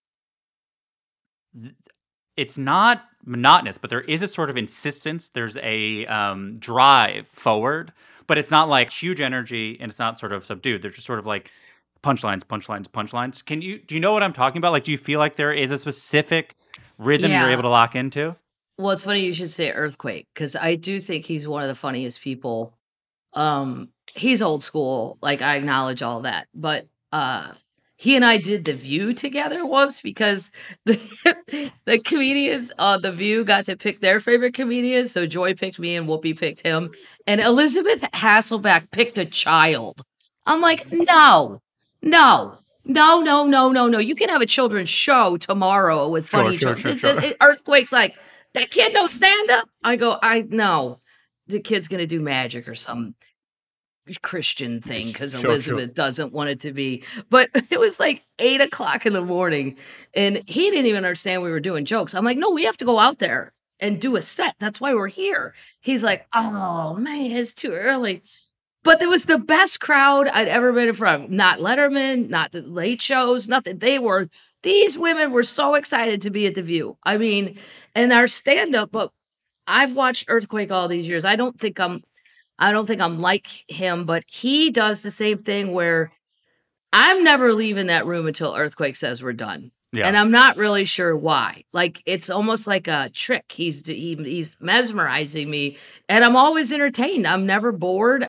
it's not monotonous, but there is a sort of insistence. There's a um, drive forward, but it's not like huge energy and it's not sort of subdued. There's just sort of like punchlines, punchlines, punchlines. Can you do you know what I'm talking about? Like, do you feel like there is a specific rhythm you're able to lock into? Well, it's funny you should say Earthquake because I do think he's one of the funniest people. Um, he's old school, like I acknowledge all that, but uh, he and I did The View together once because the, (laughs) the comedians on The View got to pick their favorite comedians. So Joy picked me and Whoopi picked him, and Elisabeth Hasselbeck picked a child. I'm like, no, no. No, no, no, no, no. You can have a children's show tomorrow with Sure, funny sure, jokes. sure, It's- sure. it- Earthquake's like, that kid no stand up. I go, I know the kid's gonna do magic or some Christian thing because. Elisabeth doesn't want it to be. But (laughs) it was like eight o'clock in the morning, and he didn't even understand we were doing jokes. I'm like, no, we have to go out there and do a set. That's why we're here. He's like, oh man, it's too early. But it was the best crowd I'd ever been in front of. Not Letterman, not the late shows, nothing. They were, these women were so excited to be at the view. I mean, and our stand up, but I've watched Earthquake all these years. I don't think I'm, I don't think I'm like him, but he does the same thing where I'm never leaving that room until Earthquake says we're done. Yeah. And I'm not really sure why. Like it's almost like a trick. He's he, he's mesmerizing me, and I'm always entertained. I'm never bored.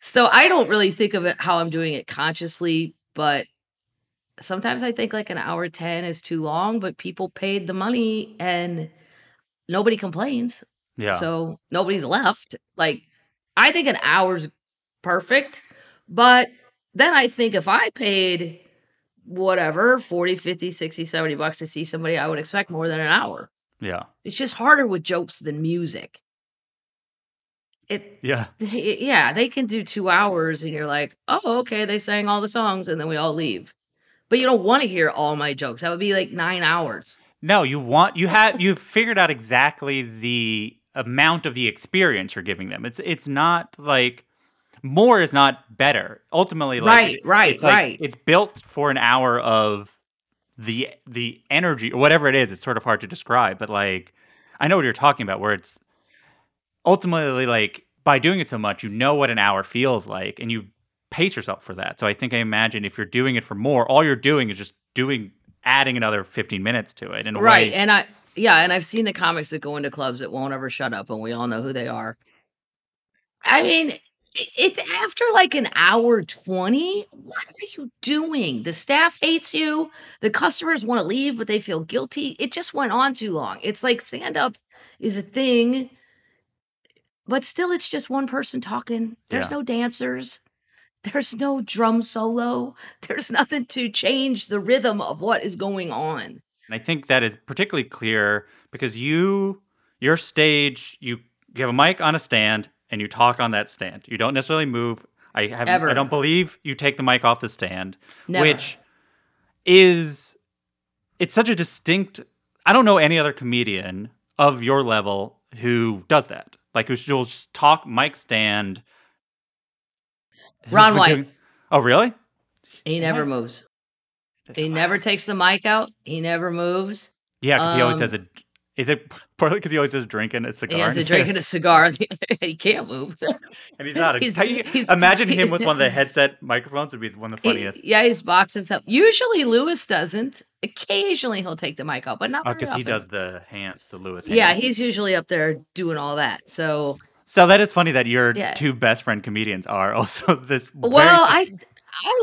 So I don't really think of it how I'm doing it consciously, but sometimes I think like an hour 10 is too long, but people paid the money and nobody complains. yeah. So nobody's left. Like I think an hour's perfect, but then I think if I paid whatever 40, 50, 60, 70 bucks to see somebody, I would expect more than an hour. yeah. It's just harder with jokes than music. It Yeah. (laughs) yeah, they can do two hours and you're like, oh, okay, they sang all the songs and then we all leave. But you don't want to hear all my jokes. That would be like nine hours. No, you want you have you've figured out exactly the amount of the experience you're giving them. It's it's not like more is not better. Ultimately, like Right, right, it's like, right. It's built for an hour of the the energy or whatever it is. It's sort of hard to describe, but like I know what you're talking about. Where it's ultimately like by doing it so much, you know what an hour feels like, and you pace yourself for that. So I think I imagine if you're doing it for more, all you're doing is just doing adding another 15 minutes to it in a Right. way. And I, yeah, and I've seen the comics that go into clubs that won't ever shut up, and we all know who they are. I mean, it's after like an hour 20. What are you doing? The staff hates you. The customers want to leave, but they feel guilty. It just went on too long. It's like stand up is a thing, but still, it's just one person talking. There's Yeah. no dancers. There's no drum solo. (laughs) There's nothing to change the rhythm of what is going on. And I think that is particularly clear because you your stage, you you have a mic on a stand and you talk on that stand. You don't necessarily move. I have I don't believe you take the mic off the stand, Never. which is it's such a distinct I don't know any other comedian of your level who does that. Like who will just talk mic stand. Ron (laughs) White. oh, really? he never What? moves. He never takes the mic out. He never moves. Yeah, because he always Um, has a. Is it partly because he always has drinking a cigar? He has a drink and a cigar. (laughs) he can't move. and he's not. A, he's- you- he's- imagine him with one of the (laughs) headset microphones would be one of the He- funniest. yeah, he's boxed himself. Usually Lewis doesn't. Occasionally he'll take the mic out, but not Oh, because he does the hands, the Lewis. Hands. Yeah, he's usually up there doing all that. So So that is funny that your Yeah. two best friend comedians are (laughs) also this. Well, I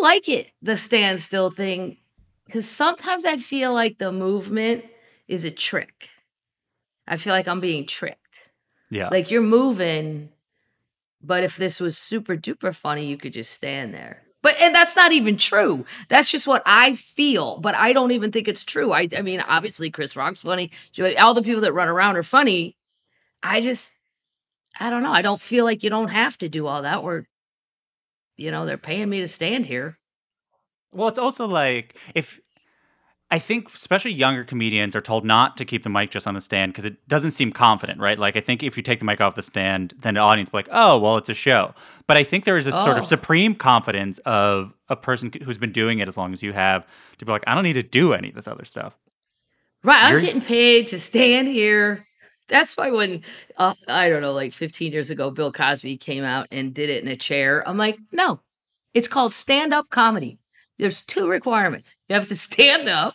like it the standstill thing because sometimes I feel like the movement is a trick. I feel like I'm being tricked. yeah, Like you're moving, but if this was super duper funny, you could just stand there. But and that's not even true. That's just what I feel. But I don't even think it's true. I I mean, obviously Chris Rock's funny. All the people that run around are funny. I just I don't know. I don't feel like you don't have to do all that. We're you know, they're paying me to stand here. Well, it's also like if I think especially younger comedians are told not to keep the mic just on the stand because it doesn't seem confident, right? Like I think if you take the mic off the stand, then the audience will be like, "Oh, well, it's a show." But I think there is this sort Oh. of supreme confidence of a person who's been doing it as long as you have to be like, "I don't need to do any of this other stuff." Right. I'm getting paid to stand here. That's why when uh, I don't know, like 15 years ago, Bill Cosby came out and did it in a chair. I'm like, no, it's called stand up comedy. There's two requirements. You have to stand up.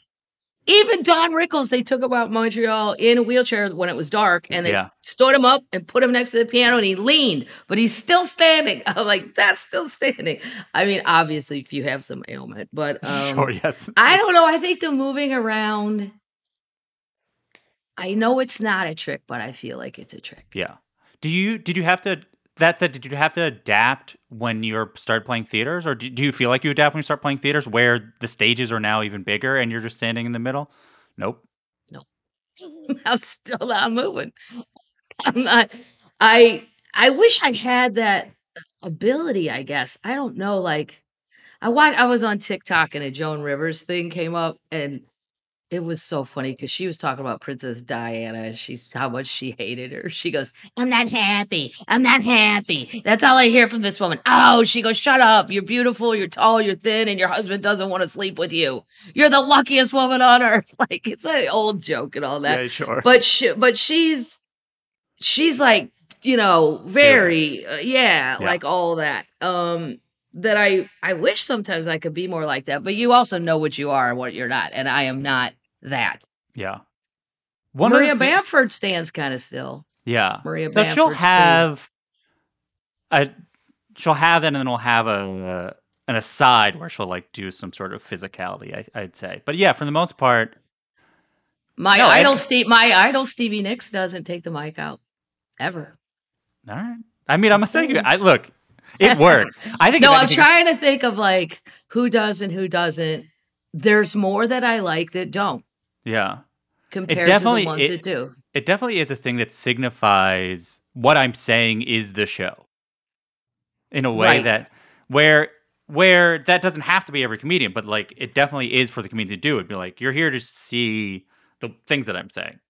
Even Don Rickles, they took about Montreal in a wheelchair when it was dark, and they Yeah. stood him up and put him next to the piano, and he leaned, but he's still standing. (laughs) I'm like, that's still standing. I mean, obviously, if you have some ailment, but (laughs) um, sure, yes. I don't know. I think the moving around. I know it's not a trick, but I feel like it's a trick. Yeah. Do you did you have to that said did you have to adapt when you started playing theaters or do, you feel like you adapt when you start playing theaters where the stages are now even bigger and you're just standing in the middle? Nope. Nope. (laughs) I'm still not moving. I'm not. I I wish I had that ability. I guess I don't know. Like I watched. I was on TikTok and a Joan Rivers thing came up, and it was so funny because she was talking about Princess Diana. She's how much she hated her. She goes, "I'm not happy. I'm not happy." That's all I hear from this woman. Oh, she goes, "Shut up. You're beautiful. You're tall. You're thin, and your husband doesn't want to sleep with you. You're the luckiest woman on earth." (laughs) Like it's an old joke and all that yeah, sure. but she, but she's she's like you know very uh, yeah, Yeah. like all that um that i i wish sometimes i could be more like that but you also know what you are and what you're not and i am not that yeah. One of the maria bamford stands kind of still Yeah. maria So she'll have a she'll have that and then we'll have a an aside where she'll like do some sort of physicality, I, I'd say. But yeah, for the most part, my No, I- idol steve my idol stevie nicks doesn't take the mic out ever all right. I mean, I'm saying saying. I look, it works. (laughs) I think no i'm trying to think of like who does and who doesn't there's more that i like that don't Yeah. compared definitely- to the ones it- that do it definitely is a thing that signifies what I'm saying is the show. In a way Right. that where where that doesn't have to be every comedian, but like it definitely is for the comedian to do It'd Be like, you're here to see the things that I'm saying.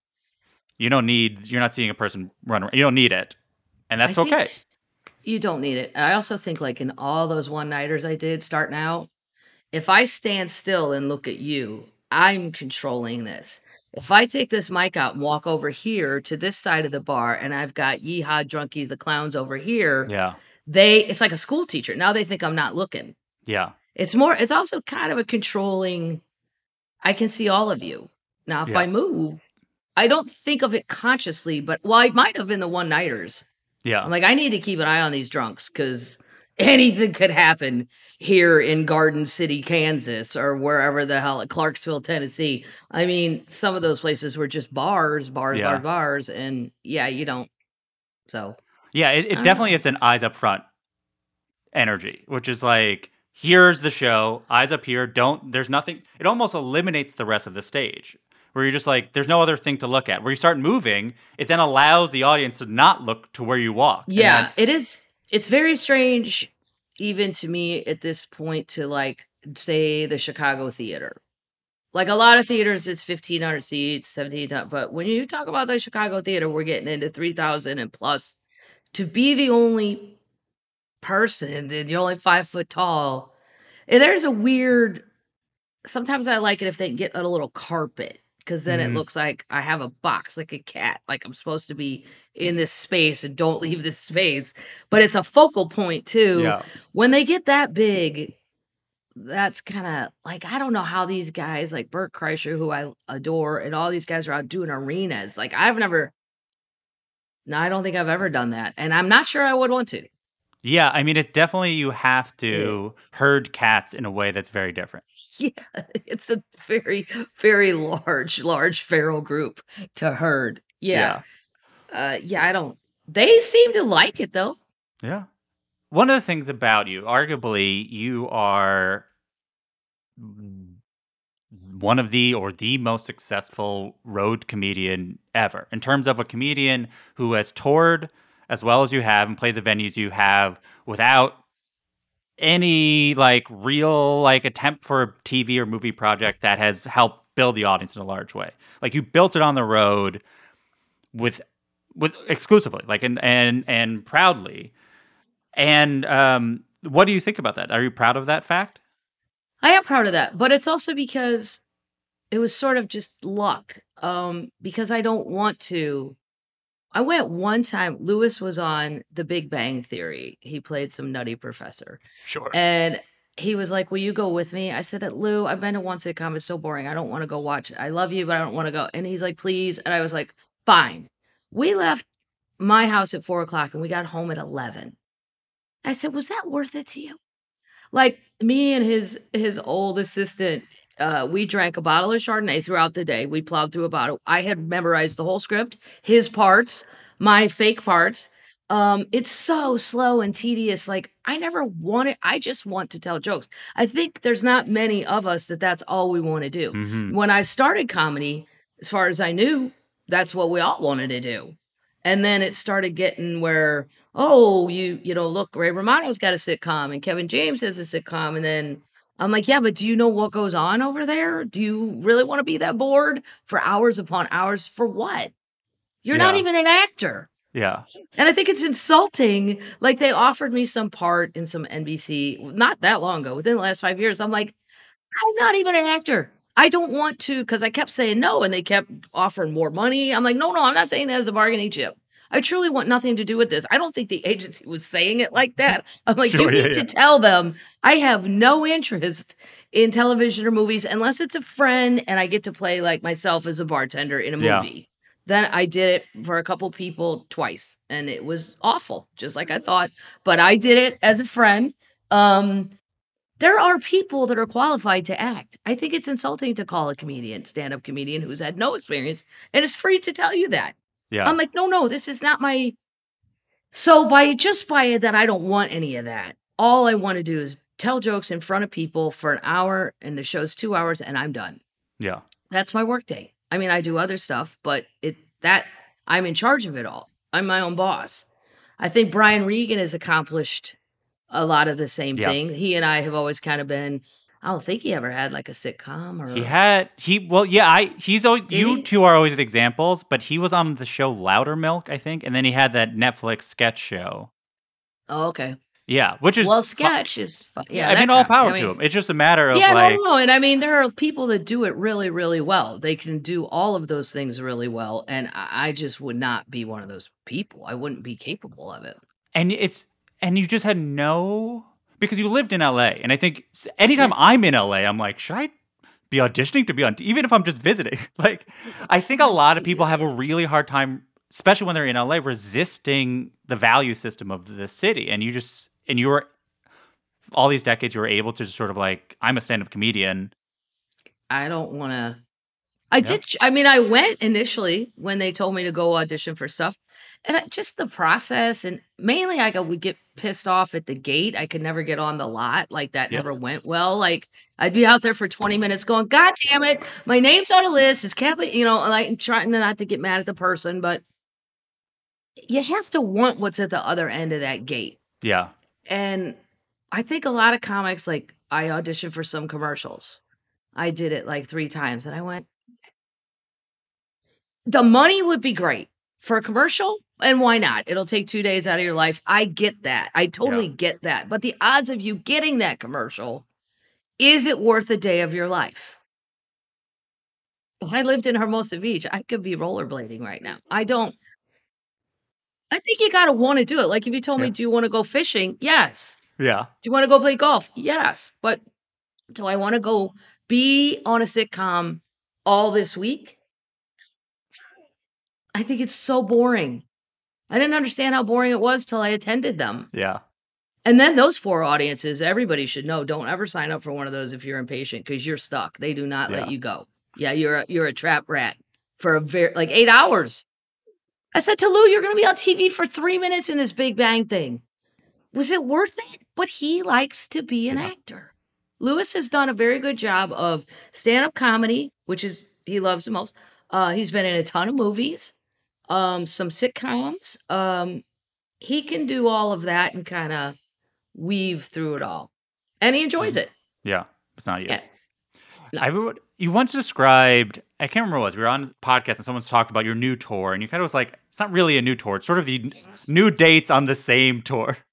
You don't need you're not seeing a person run around. You don't need it. And that's I okay. You don't need it. And I also think like in all those one nighters I did starting out, if I stand still and look at you, I'm controlling this. If I take this mic out and walk over here to this side of the bar and I've got Yeehaw Drunkies the clowns over here, Yeah. they it's like a school teacher. Now they think I'm not looking. Yeah. It's more it's also kind of a controlling I can see all of you. Now if Yeah. I move, I don't think of it consciously, but well, I might have in the one nighters. Yeah. I'm like, I need to keep an eye on these drunks because anything could happen here in Garden City, Kansas, or wherever the hell, Clarksville, Tennessee. I mean, some of those places were just bars, bars, Yeah. bars, bars, and yeah, you don't. So Yeah, it, it definitely know. is an eyes up front energy, which is like, here's the show, eyes up here. Don't, there's nothing, it almost eliminates the rest of the stage. where you're just like, there's no other thing to look at. Where you start moving, it then allows the audience to not look to where you walk. Yeah, that- it is. It's very strange, even to me at this point, to like say the Chicago theater. Like a lot of theaters, it's fifteen hundred seats, seventeen. But when you talk about the Chicago theater, we're getting into three thousand and plus. To be the only person, and you're only five foot tall, and there's a weird. Sometimes I like it if they get a little carpet because then Mhm. it looks like I have a box, like a cat, like I'm supposed to be in this space and don't leave this space. But it's a focal point too. yeah. When they get that big, that's kind of like I don't know how these guys like Bert Kreischer, who I adore, and all these guys are out doing arenas. Like I've never. No, I don't think I've ever done that, and I'm not sure I would want to. Yeah, I mean, it definitely you have to herd cats in a way that's very different. (laughs) Yeah, it's a very, very large, large feral group to herd. Yeah. Uh yeah, I don't they seem to like it though. Yeah. One of the things about you, arguably, you are one of the or the most successful road comedian ever in terms of a comedian who has toured as well as you have and played the venues you have without any like real like attempt for a TV or movie project that has helped build the audience in a large way. Like you built it on the road with with exclusively like and and and proudly. And um what do you think about that? Are you proud of that fact? I am proud of that, but it's also because it was sort of just luck. Um, because I don't want to. I went one time. Lewis was on The Big Bang Theory. He played some nutty professor, Sure. and he was like, "Will you go with me?" I said, uh, "At "Lou, I've been to one sitcom. It's so boring. I don't want to go watch it. I love you, but I don't want to go." And he's like, "Please," and I was like, "Fine." We left my house at four o'clock, and we got home at eleven. I said, "Was that worth it to you?" Like me and his his old assistant, uh, we drank a bottle of Chardonnay throughout the day. We plowed through a bottle. I had memorized the whole script, his parts, my fake parts. Um, it's so slow and tedious. Like I never wanted. I just want to tell jokes. I think there's not many of us that that's all we want to do. Mhm. When I started comedy, as far as I knew, that's what we all wanted to do. And then it started getting where, oh, you, you know, look, Ray Romano's got a sitcom and Kevin James has a sitcom. And then I'm like, yeah, but do you know what goes on over there? Do you really want to be that bored for hours upon hours? For what? You're not even an actor. Yeah. And I think it's insulting. Like they offered me some part in some NBC not that long ago, within the last five years. I'm like, I'm not even an actor. I don't want to because I kept saying no and they kept offering more money. I'm like, no, no, I'm not saying that as a bargaining chip. I truly want nothing to do with this. I don't think the agency was saying it like that. (laughs) I'm like, Sure, you yeah, need yeah. to tell them I have no interest in television or movies unless it's a friend and I get to play like myself as a bartender in a movie. Then I did it for a couple people twice and it was awful, just like I thought. But I did it as a friend. Um, there are people that are qualified to act. I think it's insulting to call a comedian, stand up comedian who's had no experience and is free to tell you that. Yeah. I'm like, no, no, this is not my. So by just by that, I don't want any of that. All I want to do is tell jokes in front of people for an hour, and the show's two hours, and I'm done. yeah. That's my work day. I mean, I do other stuff, but it that I'm in charge of it all. I'm my own boss. I think Brian Regan has accomplished a lot of the same Yeah. thing. He and I have always kind of been. I don't think he ever had like a sitcom or. He had he well yeah I he's always Did you he? two are always examples but he was on the show Loudermilk I think and then he had that Netflix sketch show oh, okay. yeah which is Well, fu- sketch is. Fu- yeah, I mean all power I to him it's just a matter of Yeah, like no, no, and I mean there are people that do it really, really well. They can do all of those things really well, and I, I just would not be one of those people. I wouldn't be capable of it. and it's and you just had no because you lived in LA and I think anytime I'm in LA I'm like should I be auditioning to be on even if I'm just visiting (laughs) like I think a lot of people have a (laughs) really hard time especially when they're in LA resisting the value system of the city and you just and you were all these decades you were able to just sort of like I'm a stand-up comedian I don't want to. I Yeah. did. I mean, I went initially when they told me to go audition for stuff, and just the process, and mainly I go would get pissed off at the gate. I could never get on the lot. Like that Yes. never went well. Like I'd be out there for twenty minutes going, "God damn it, my name's on a list. It's Kathleen." You know, like trying not to get mad at the person, but you have to want what's at the other end of that gate. Yeah. And I think a lot of comics, like I auditioned for some commercials. I did it like three times and I went, the money would be great for a commercial. And why not? It'll take two days out of your life. I get that. I totally get that. But the odds of you getting that commercial, is it worth a day of your life? If I lived in Hermosa Beach, I could be rollerblading right now. I don't. I think you got to want to do it. Like if you told me, do you want to go fishing? Yes. Yeah. Do you want to go play golf? Yes. But do I want to go be on a sitcom all this week? I think it's so boring. I didn't understand how boring it was till I attended them. Yeah. And then those four audiences, everybody should know, don't ever sign up for one of those if you're impatient because you're stuck. They do not Yeah. let you go. Yeah, you're a, you're a trap rat for a very like eight hours. I said to Lou, you're going to be on TV for three minutes in this Big Bang thing. Was it worth it? But he likes to be an Yeah. actor. Lewis has done a very good job of stand up comedy, which is he loves the most. Uh, he's been in a ton of movies, um, some sitcoms. Um, he can do all of that and kind of weave through it all, and he enjoys it. Yeah. It's not you. Yeah. No. I you once described, I can't remember what it was. We were on a podcast and someone's talked about your new tour, and you kind of was like, it's not really a new tour. It's sort of the new dates on the same tour. (laughs)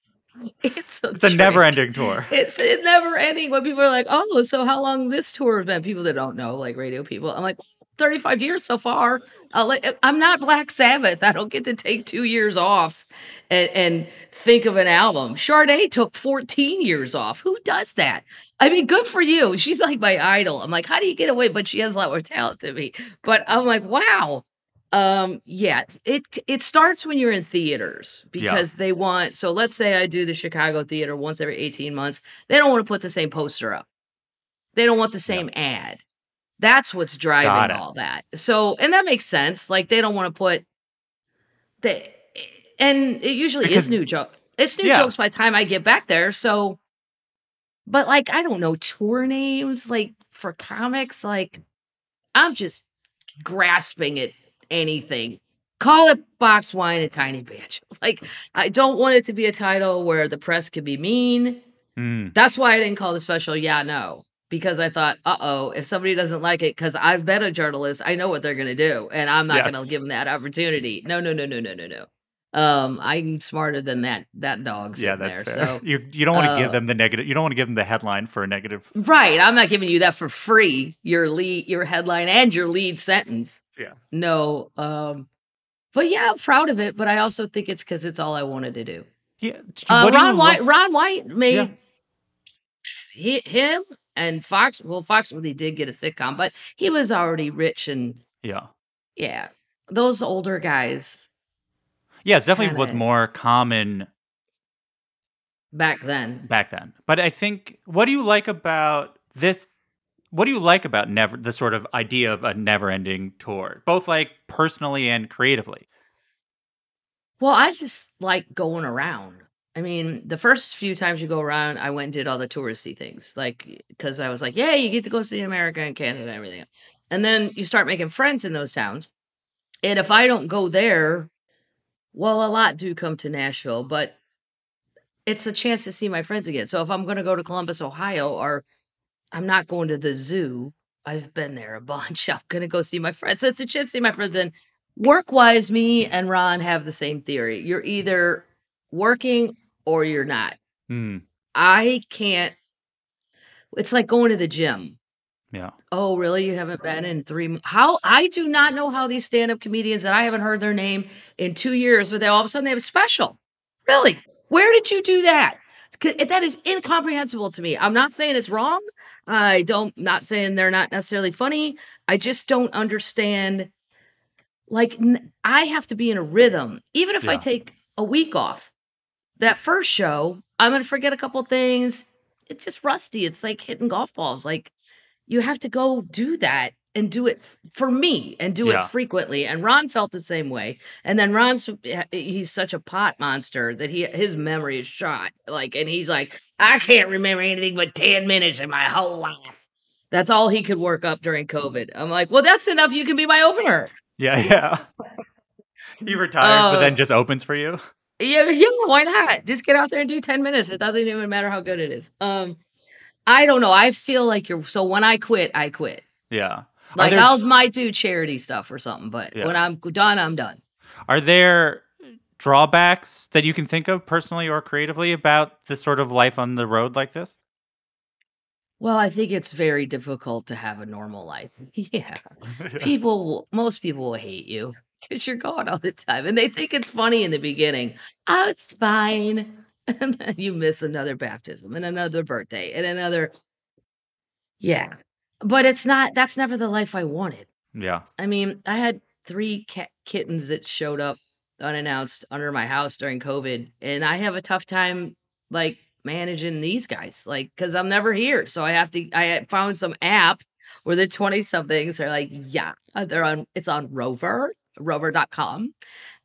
It's a, It's a never ending tour. It's it never ending. When people are like, "Oh, so how long this tour has been?" People that don't know, like radio people, I'm like, 35 years so far. I'll, I'm not Black Sabbath. I don't get to take two years off and, and think of an album. Sade took 14 years off. Who does that? I mean, good for you. She's like my idol. I'm like, how do you get away? But she has a lot more talent than me. But I'm like, wow. Um, yeah, it it starts when you're in theaters Yeah. because they want so let's say I do the Chicago theater once every 18 months. They don't want to put the same poster up. They don't want the same ad. That's what's driving all that. So, and that makes sense. Like they don't want to put the and it usually Because- is new joke. It's new Yeah. jokes by the time I get back there. So but like I don't know tour names like for comics like I'm just grasping at anything. Call it box wine and tiny bitch. (laughs) Like I don't want it to be a title where the press could be mean. Mm, That's why I didn't call the special yeah no because I thought uh oh if somebody doesn't like it because I've been a journalist I know what they're gonna do and I'm not Yes. gonna give them that opportunity. No no no no no no no. Um, I'm smarter than that that dog's yeah, that's there. fair. So you you don't want to uh, give them the negative. You don't want to give them the headline for a negative. Right. I'm not giving you that for free. Your lead, your headline, and your lead sentence. Yeah. No. Um. But yeah, I'm proud of it. But I also think it's because it's all I wanted to do. Yeah. Uh, what do Ron White. look- Ron White made Yeah. he, him and Fox. Well, Foxworthy did get a sitcom, but he was already rich and Yeah. yeah, those older guys Yeah, it definitely was more common back then. back then. But I think what do you like about this? What do you like about never the sort of idea of a never-ending tour, both like personally and creatively? Well, I just like going around. I mean, the first few times you go around, I went and did all the touristy things, like because I was like, "Yeah, you get to go see America and Canada and everything." And then you start making friends in those towns. And if I don't go there, well, a lot do come to Nashville, but it's a chance to see my friends again. So if I'm going to go to Columbus, Ohio, or I'm not going to the zoo, I've been there a (laughs) bunch. I'm going to go see my friends. So it's a chance to see my friends. And work wise, me and Ron have the same theory. You're either working or you're not. Hmm. I can't. It's like going to the gym. Yeah. Oh, really? You haven't been in three? How? I do not know how these stand-up comedians that I haven't heard their name in two years, but they all of a sudden they have a special. Really? Where did you do that? That is incomprehensible to me. I'm not saying it's wrong. I don't. Not saying they're not necessarily funny. I just don't understand. Like I have to be in a rhythm, even if I take a week off. That first show, I'm gonna forget a couple things. It's just rusty. It's like hitting golf balls. Like you have to go do that and do it for me and do Yeah. it frequently. And Ron felt the same way. And then Ron's eh, he's such a pot monster that he his memory is shot. Like, and he's like, I can't remember anything but 10 minutes in my whole life. That's all he could work up during COVID. I'm like, well, that's enough. You can be my opener. Yeah, (laughs) yeah. he retires, but Uh, then just opens for you. Yeah, yeah, why not? Just get out there and do 10 minutes. It doesn't even matter how good it is. Um, I don't know. I feel like you're so when I quit, I quit. Yeah. Like there, I'll might do charity stuff or something, but Yeah. when I'm done, I'm done. are there drawbacks that you can think of personally or creatively about this sort of life on the road like this? Well, I think it's very difficult to have a normal life. (laughs) (laughs) Yeah. People will, most people will hate you because you're gone all the time. And they think it's funny in the beginning. Oh, it's fine. (laughs) And then you miss another baptism and another birthday and another. Yeah. But it's not, that's never the life I wanted. yeah. I mean, I had three cat kittens that showed up unannounced under my house during COVID, and I have a tough time like managing these guys, like because I'm never here. So I have to. I found some app where the 20 somethings are like, yeah, they're on. It's on Rover, Rover.com,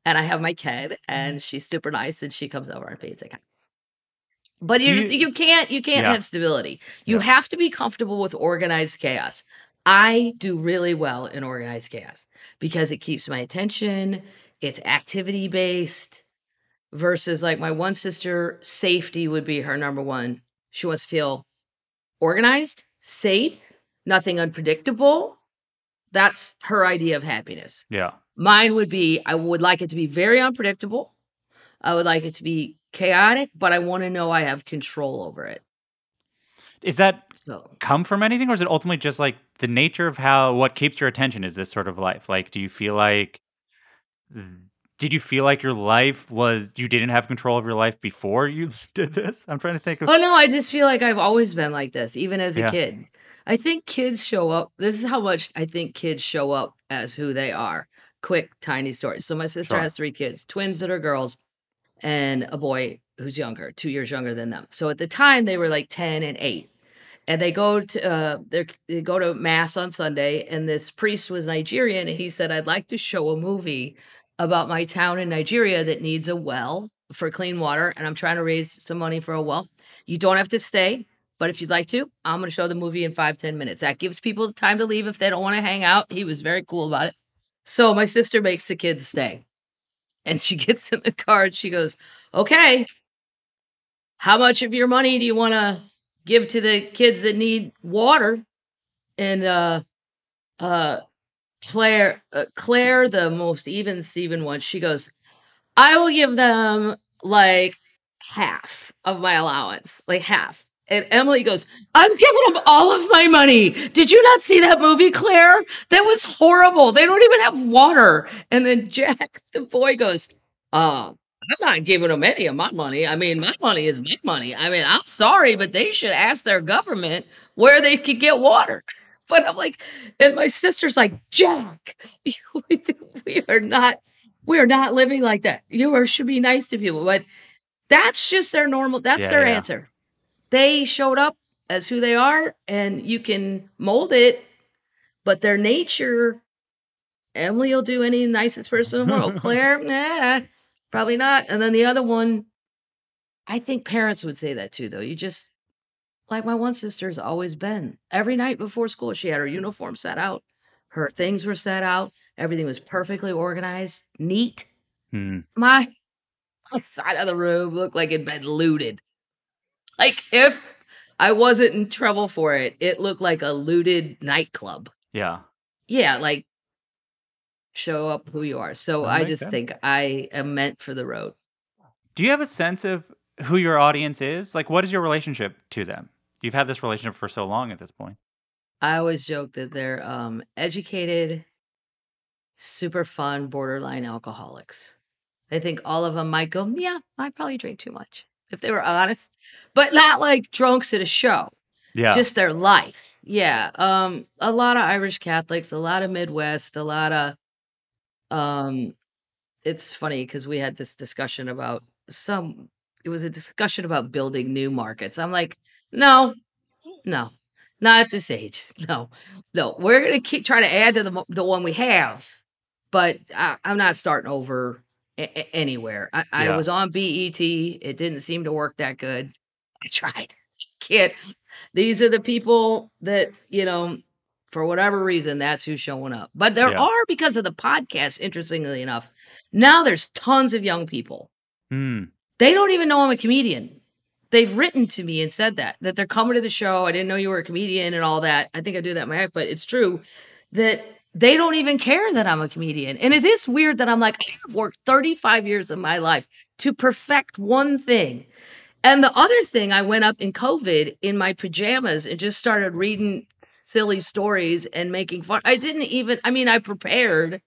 and I have my kid, mm-hmm. and she's super nice, and she comes over and feeds the cats. But you, you- you can't you can't Yeah. have stability. You Yeah. have to be comfortable with organized chaos. I do really well in organized chaos because it keeps my attention. It's activity based versus like my one sister, safety would be her number one. She wants to feel organized, safe, nothing unpredictable. That's her idea of happiness. Yeah. Mine would be I would like it to be very unpredictable. I would like it to be chaotic, but I want to know I have control over it. Is that So come from anything or is it ultimately just like the nature of how what keeps your attention is this sort of life? Like do you feel like did you feel like your life was you didn't have control of your life before you (laughs) did this? I'm trying to think of Oh no, I just feel like I've always been like this, even as a Yeah. kid. I think kids show up. This is how much I think kids show up as who they are. Quick, tiny story. So my sister Sure. has three kids, twins that are girls, and a boy who's younger, two years younger than them. So at the time they were like 10 and 8. And they go to uh they're- they go to mass on Sunday, and this priest was Nigerian, and he said, I'd like to show a movie about my town in Nigeria that needs a well for clean water, and I'm trying to raise some money for a well. You don't have to stay, but if you'd like to, I'm going to show the movie in five ten minutes. That gives people time to leave if they don't want to hang out. He was very cool about it. So my sister makes the kids stay. And she (laughs) gets in the car and she goes, Okay, how much of your money do you want to give to the kids that need water? And uh uh Claire, uh, Claire, the most even Steven one, she goes, I will give them like half of my allowance, like half. And Emily goes, I'm giving them all of my money. Did you not see that movie, Claire? That was horrible. They don't even have water. And then (laughs) Jack, the boy, goes, uh, I'm not giving them any of my money. I mean, my money is my money. I mean, I'm sorry, but they should ask their government where they could get water. (laughs) But I'm like, and my sister's like, Jack, (laughs) we are not, we are not living like that. You are should be nice to people, but that's just their normal. That's Yeah, their yeah. answer. They showed up as who they are, and you can mold it, but their nature. Emily will do any nicest person in the world. (laughs) Claire, nah, probably not. And then the other one, I think parents would say that too, though. You just like my one sister has always been. Every night before school, she had her uniform set out, her things were set out, everything was perfectly organized, neat. Hmm. My (laughs) side of the room looked like it'd been looted. Like if I wasn't in trouble for it, it looked like a looted nightclub. Yeah. Yeah, like show up who you are. So I just sense. think I am meant for the road. Do you have a sense of who your audience is? Like what is your relationship to them? You've had this relationship for so long at this point. I always joke that they're um, educated, super fun, borderline alcoholics. I think all of them might go, yeah, I probably drink too much if they were honest, but not like drunks at a show. Yeah. Just their life. Yeah. Um, a lot of Irish Catholics, a lot of Midwest, a lot of um it's funny because we had this discussion about some it was a discussion about building new markets. I'm like, no, no, Not at this age. (laughs) No, no. We're gonna keep trying to add to the the one we have, but I, I'm not starting over a- anywhere. I, I Yeah. was on BET. It didn't seem to work that good. (laughs) I tried. (laughs) Can't. These are the people that you know, for whatever reason, that's who's showing up. But there Yeah. are because of the podcast. Interestingly enough, now there's tons of young people Hmm. they don't even know I'm a comedian. They've written to me and said that that they're coming to the show. I didn't know you were a comedian and all that. I think I do that in my act, but it's true that they don't even care that I'm a comedian. And it is weird that I'm like, I have worked 35 years of my life to perfect one thing. And the other thing, I went up in COVID in my pajamas and just started reading silly stories and making fun. I didn't even, I mean, I prepared,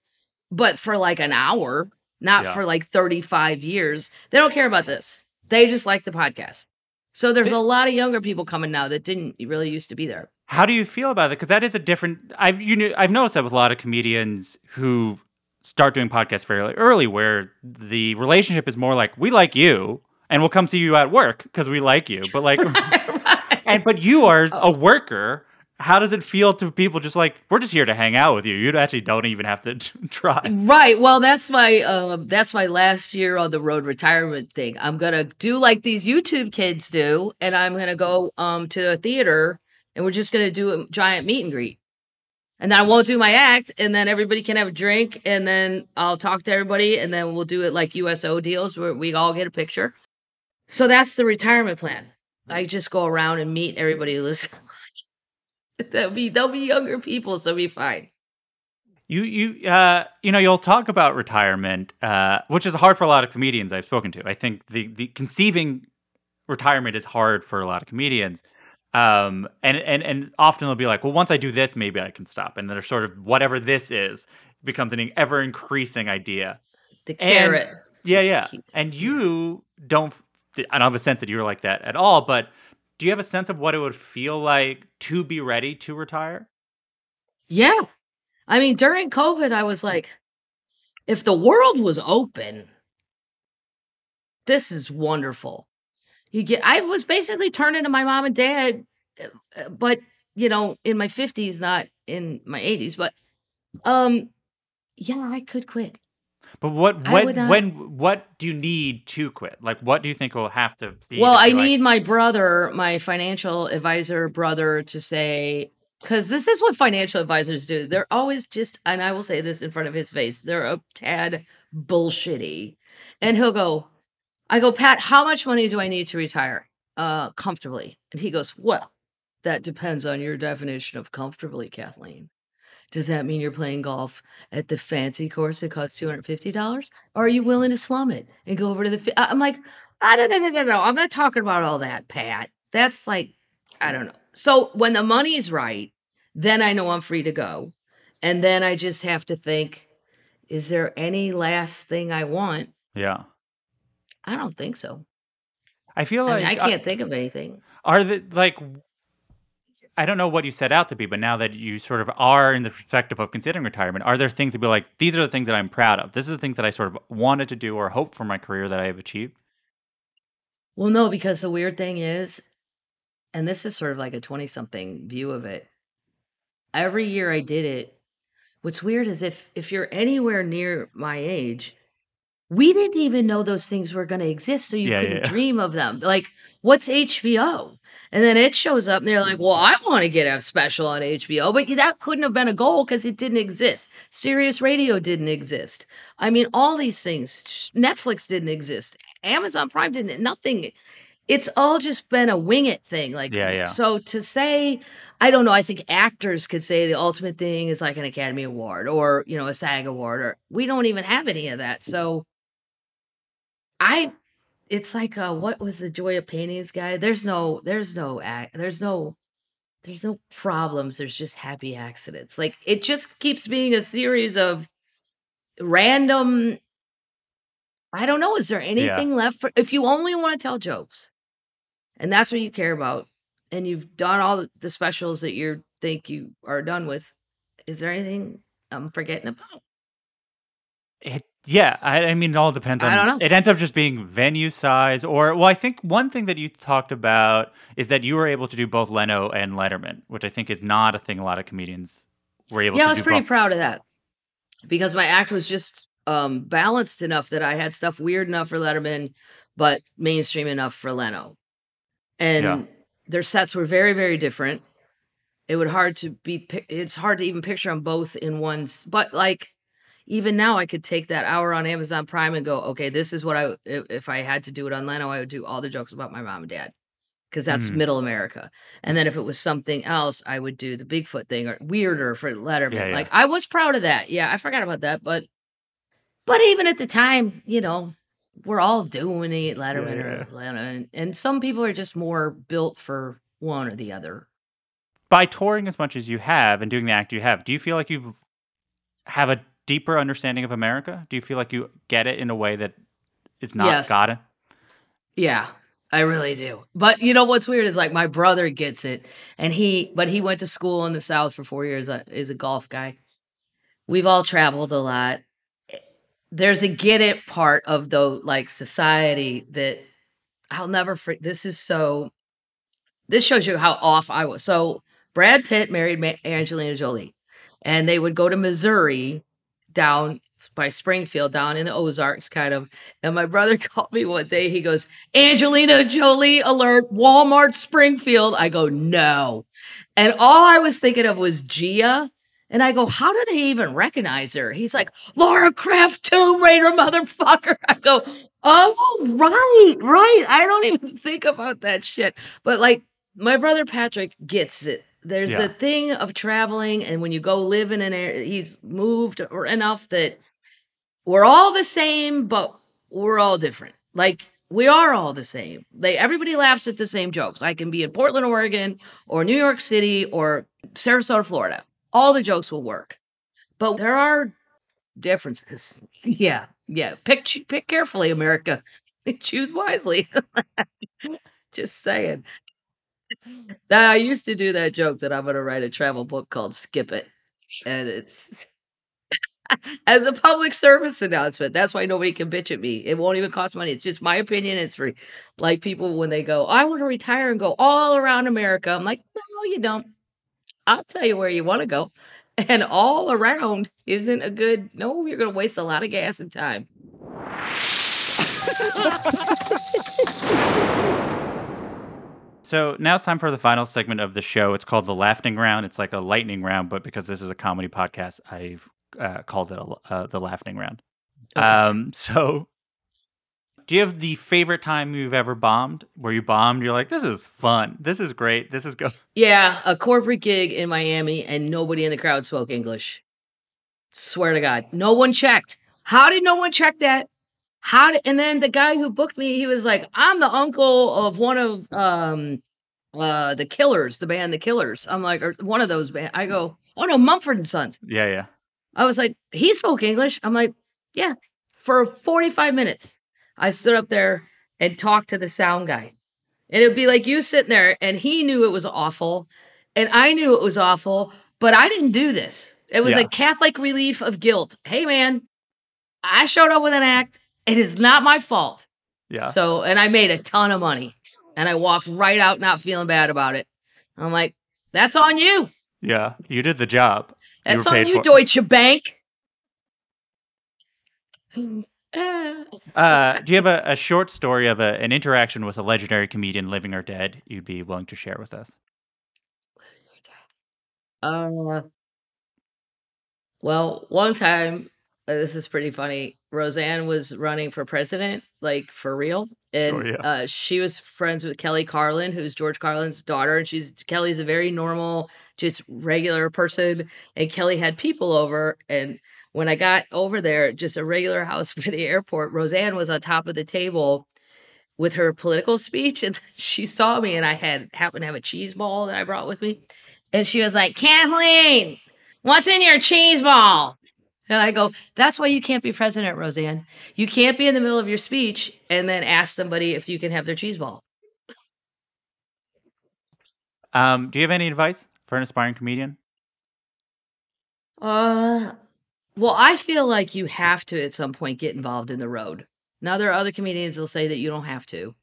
but for like an hour, not Yeah. for like 35 years. They don't care about this. They just like the podcast. So there's a lot of younger people coming now that didn't really used to be there. How do you feel about it? Because that is a different. I've you know I've noticed that with a lot of comedians who start doing podcasts fairly early, where the relationship is more like we like you and we'll come see you at work because we like you, but like (laughs) Right. and but you are a worker. How does it feel to people just like we're just here to hang out with you? You actually don't even have to (laughs) try. Right. Well, that's my um that's my last year on the road retirement thing. I'm gonna do like these YouTube kids do, and I'm gonna go um to a theater and we're just gonna do a giant meet and greet. And then I won't do my act, and then everybody can have a drink, and then I'll talk to everybody, and then we'll do it like USO deals where we all get a picture. So that's the retirement plan. I just go around and meet everybody who listens. (laughs) they'll be they'll be younger people, so be fine. You you uh you know you'll talk about retirement, uh, which is hard for a lot of comedians I've spoken to. I think the the conceiving retirement is hard for a lot of comedians. Um, and and and often they'll be like, well, once I do this, maybe I can stop. And they're sort of whatever this is becomes an ever increasing idea. The And- carrot. Yeah, yeah. keeps- And you don't. I don't have a sense that you're like that at all. But do you have a sense of what it would feel like to be ready to retire? Yeah. I mean, during COVID, I was like, if the world was open, this is wonderful. You get, I was basically turning to my mom and dad, uh, uh, but, you know, in my 50s, not in my 80s, but, um, yeah, I could quit. But what I when would not- when what do you need to quit? Like what do you think will have to be? Well, to I be like- need my brother, my financial advisor brother, to say, because this is what financial advisors do. They're always just, and I will say this in front of his face, they're a tad bullshitty. And he'll go, I go, Pat, how much money do I need to retire uh, comfortably? And he goes, Well, that depends on your definition of comfortably, Kathleen. Does that mean you're playing golf at the fancy course that costs $250? Or are you willing to slum it and go over to the. Fi-? I- I'm like, ah, no, no, no, no, no. I'm not talking about all that, Pat. That's like, I don't know. So when the money's right, then I know I'm free to go. And then I just have to think, is there any last thing I want? Yeah. I don't think so. I feel I like mean, I uh, can't think of anything. are the like I don't know what you set out to be, but now that you sort of are in the perspective of considering retirement, are there things to be like, these are the things that I'm proud of. This is the things that I sort of wanted to do or hope for my career that I have achieved. Well, no, because the weird thing is, and this is sort of like a 20 something view of it. Every year I did it. What's weird is if if you're anywhere near my age, we didn't even know those things were going to exist, so you Yeah, couldn't yeah. dream of them. Like, what's HBO? And then it shows up, and they're like, "Well, I want to get a special on HBO," but that couldn't have been a goal because it didn't exist. Sirius Radio didn't exist. I mean, all these things. Netflix didn't exist. Amazon Prime didn't. Nothing. It's all just been a wing it thing. Like, Yeah, yeah. so to say, I don't know. I think actors could say the ultimate thing is like an Academy Award or you know a SAG Award, or we don't even have any of that. So, I, it's like uh, what was the Joy of Paintings guy? There's no, there's no act, there's no, there's no problems. There's just happy accidents. Like it just keeps being a series of random. I don't know. Is there anything left for if you only want to tell jokes, and that's what you care about, and you've done all the- the specials that you think you are done with? Is there anything I'm forgetting about? It Yeah, I, I mean, it all depends on. I don't know. It ends up just being venue size, or well, I think one thing that you talked about is that you were able to do both Leno and Letterman, which I think is not a thing a lot of comedians were able to do. yeah, to I was pretty both. proud of that because my act was just um, balanced enough that I had stuff weird enough for Letterman, but mainstream enough for Leno. And Yeah. their sets were very, very different. It would hard to be. It's hard to even picture them both in one. But like, even now, I could take that hour on Amazon Prime and go, okay, this is what I. If, I had to do it on Leno, I would do all the jokes about my mom and dad because that's Mhm. middle America. And then if it was something else, I would do the Bigfoot thing or weirder for Letterman. Yeah, yeah. Like I was proud of that. Yeah, I forgot about that. But but even at the time, you know, we're all doing it, Letterman yeah. or Leno, and, and some people are just more built for one or the other. By touring as much as you have and doing the act you have, do you feel like you've have a deeper understanding of America? Do you feel like you get it in a way that is not Yes. gotten? Yeah, I really do. But you know what's weird is like my brother gets it, and he, but he went to school in the South for four years. Uh, is a golf guy. We've all traveled a lot. There's a get it part of the like society that I'll never. fr- This is so. This shows you how off I was. So Brad Pitt married Ma- Angelina Jolie, and they would go to Missouri, down by Springfield, down in the Ozarks, kind of. And my brother (laughs) called me one day. He goes, Angelina Jolie alert, Walmart Springfield. I go, no. And all I was thinking of was Gia. And I go, how do they even recognize her? He's like, Laura Croft, Tomb Raider, motherfucker. (laughs) I go, oh, right, right. I don't even (laughs) think about that shit. But like, my brother Patrick gets it. There's Yeah. a thing of traveling, and when you go live in an area, he's moved or enough that we're all the same, but we're all different. Like we are all the same. They everybody laughs at the same jokes. I can be in Portland, Oregon, or New York City, or Sarasota, Florida. All the jokes will work, but there are differences. (laughs) Yeah, yeah. Pick pick carefully, America. (laughs) Choose wisely. (laughs) Just saying. I used to do that joke that I'm going to write a travel book called "Skip It," and it's (laughs) as a public service announcement. That's why nobody can bitch at me. It won't even cost money. It's just my opinion. It's free. Like people when they go, I want to retire and go all around America. I'm like, no, you don't. I'll tell you where you want to go. (laughs) And all around isn't a good, no, you're going to waste a lot of gas and time. (laughs) So now it's time for the final segment of the show. It's called the laughing round. It's like a lightning round, but because this is a comedy podcast, I've uh, called it a, uh, the laughing round. Okay. Um, so do you have the favorite time you've ever bombed? Where you bombed, you're like, this is fun. This is great. This is good. (laughs) Yeah, a corporate gig in Miami and nobody in the crowd spoke English. Swear to God, no one checked. How did no one check that? How did and then the guy who booked me, he was like, "I'm the uncle of one of um uh the Killers, the band The Killers." I'm like, or one of those band. I go, "Oh no, Mumford and Sons." Yeah, yeah. I was like, "He spoke English." I'm like, "Yeah." For 45 minutes, I stood up there and talked to the sound guy. And it would be like you sitting there, and he knew it was awful, and I knew it was awful, but I didn't do this. It was Yeah. like Catholic relief of guilt. Hey, man, I showed up with an act. It is not my fault. Yeah. So, and I made a ton of money, and I walked right out not feeling bad about it. I'm like, that's on you. yeah. You did the job. That's were on you. Deutsche Bank. Uh, do you have a, a short story of a, an interaction with a legendary comedian, living or dead, you'd be willing to share with us? Living or dead. Uh, well, one time, this is pretty funny. Roseanne was running for president, like for real, and Sure, yeah. uh, she was friends with Kelly Carlin, who's George Carlin's daughter, and she's Kelly's a very normal, just regular person. And Kelly had people over, and when I got over there, just a regular house (laughs) by the airport, Roseanne was on top of the table with her political speech, and (laughs) she saw me, and I had happened to have a cheese ball that I brought with me. And she was like, Kathleen, what's in your cheese ball? And I go, that's why you can't be president, Roseanne. You can't be in the middle of your speech and then ask somebody if you can have their cheese ball. Um, do you have any advice for an aspiring comedian? Uh, Well, I feel like you have to at some point get involved in the road. Now there are other comedians that'll say that you don't have to.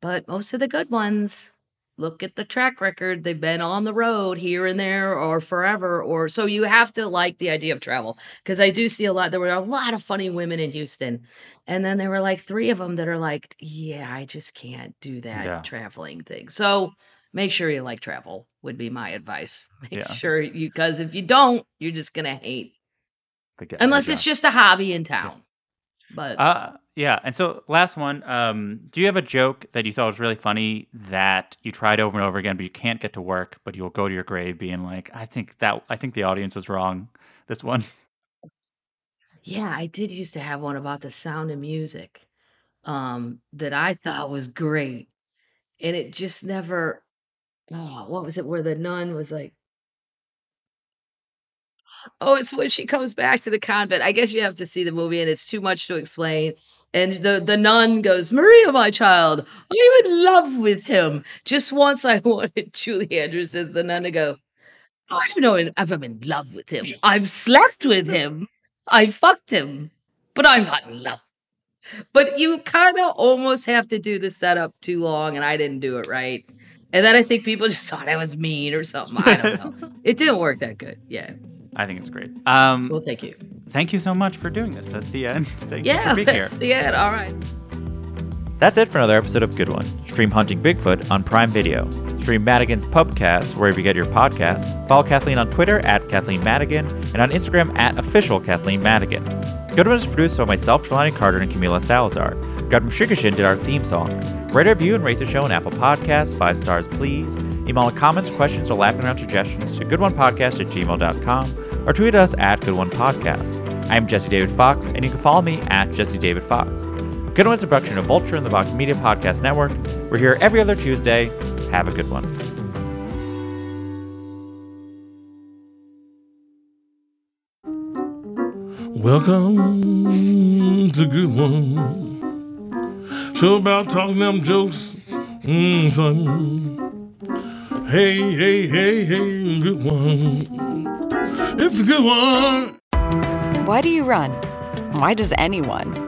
But most of the good ones, look at the track record. They've been on the road here and there or forever or so you have to like the idea of travel because I do see a lot there were a lot of funny women in Houston. And then there were like 3 of them that are like, yeah, I just can't do that Yeah. traveling thing. So make sure you like travel would be my advice. (laughs) Make Yeah. sure you cuz if you don't, you're just going to hate The get- the unless it's just a hobby in town. But Uh, yeah. And so, last one. Um, do you have a joke that you thought was really funny that you tried over and over again, but you can't get to work, but you'll go to your grave being like, I think that I think the audience was wrong. This one. Yeah, I did used to have one about the sound of music um, that I thought was great. And it just never, oh, what was it where the nun was like, oh, it's when she comes back to the convent. I guess you have to see the movie and it's too much to explain. And the, the nun goes, Maria, my child, I'm in love with him. Just once I (laughs) wanted Julie Andrews as the nun to go, I don't know if I'm in love with him. I've slept with him. I fucked him, but I'm not in love. But you kind of almost have to do the setup too long, and I didn't do it right. And then I think people just thought I was mean or something. I don't know. (laughs) it didn't work that good. Yeah. I think it's great. Um, Well, thank you. thank you so much for doing this. That's the end. Thank you Yeah. for being here. That's the end. All right. That's it for another episode of Good One. Stream Hunting Bigfoot on Prime Video. Stream Madigan's Pubcast wherever you get your podcasts. Follow Kathleen on Twitter at Kathleen Madigan and on Instagram at official Kathleen Madigan. Good One is produced by myself, Jelani Carter, and Camila Salazar. Gardner Shigashin did our theme song. Write a review and rate the show on Apple Podcasts. Five stars, please. Email comments, questions, or laughing around suggestions to goodonepodcast at gmail.com or tweet us at goodonepodcast. I'm Jesse David Fox, and you can follow me at Jesse David Fox. Good One's a production of Vulture in the Vox Media Podcast Network. We're here every other Tuesday. Have a good one. Welcome to Good One. Show about talking them jokes, mm, son. Hey, hey, hey, hey, good one. It's a good one. Why do you run? Why does anyone?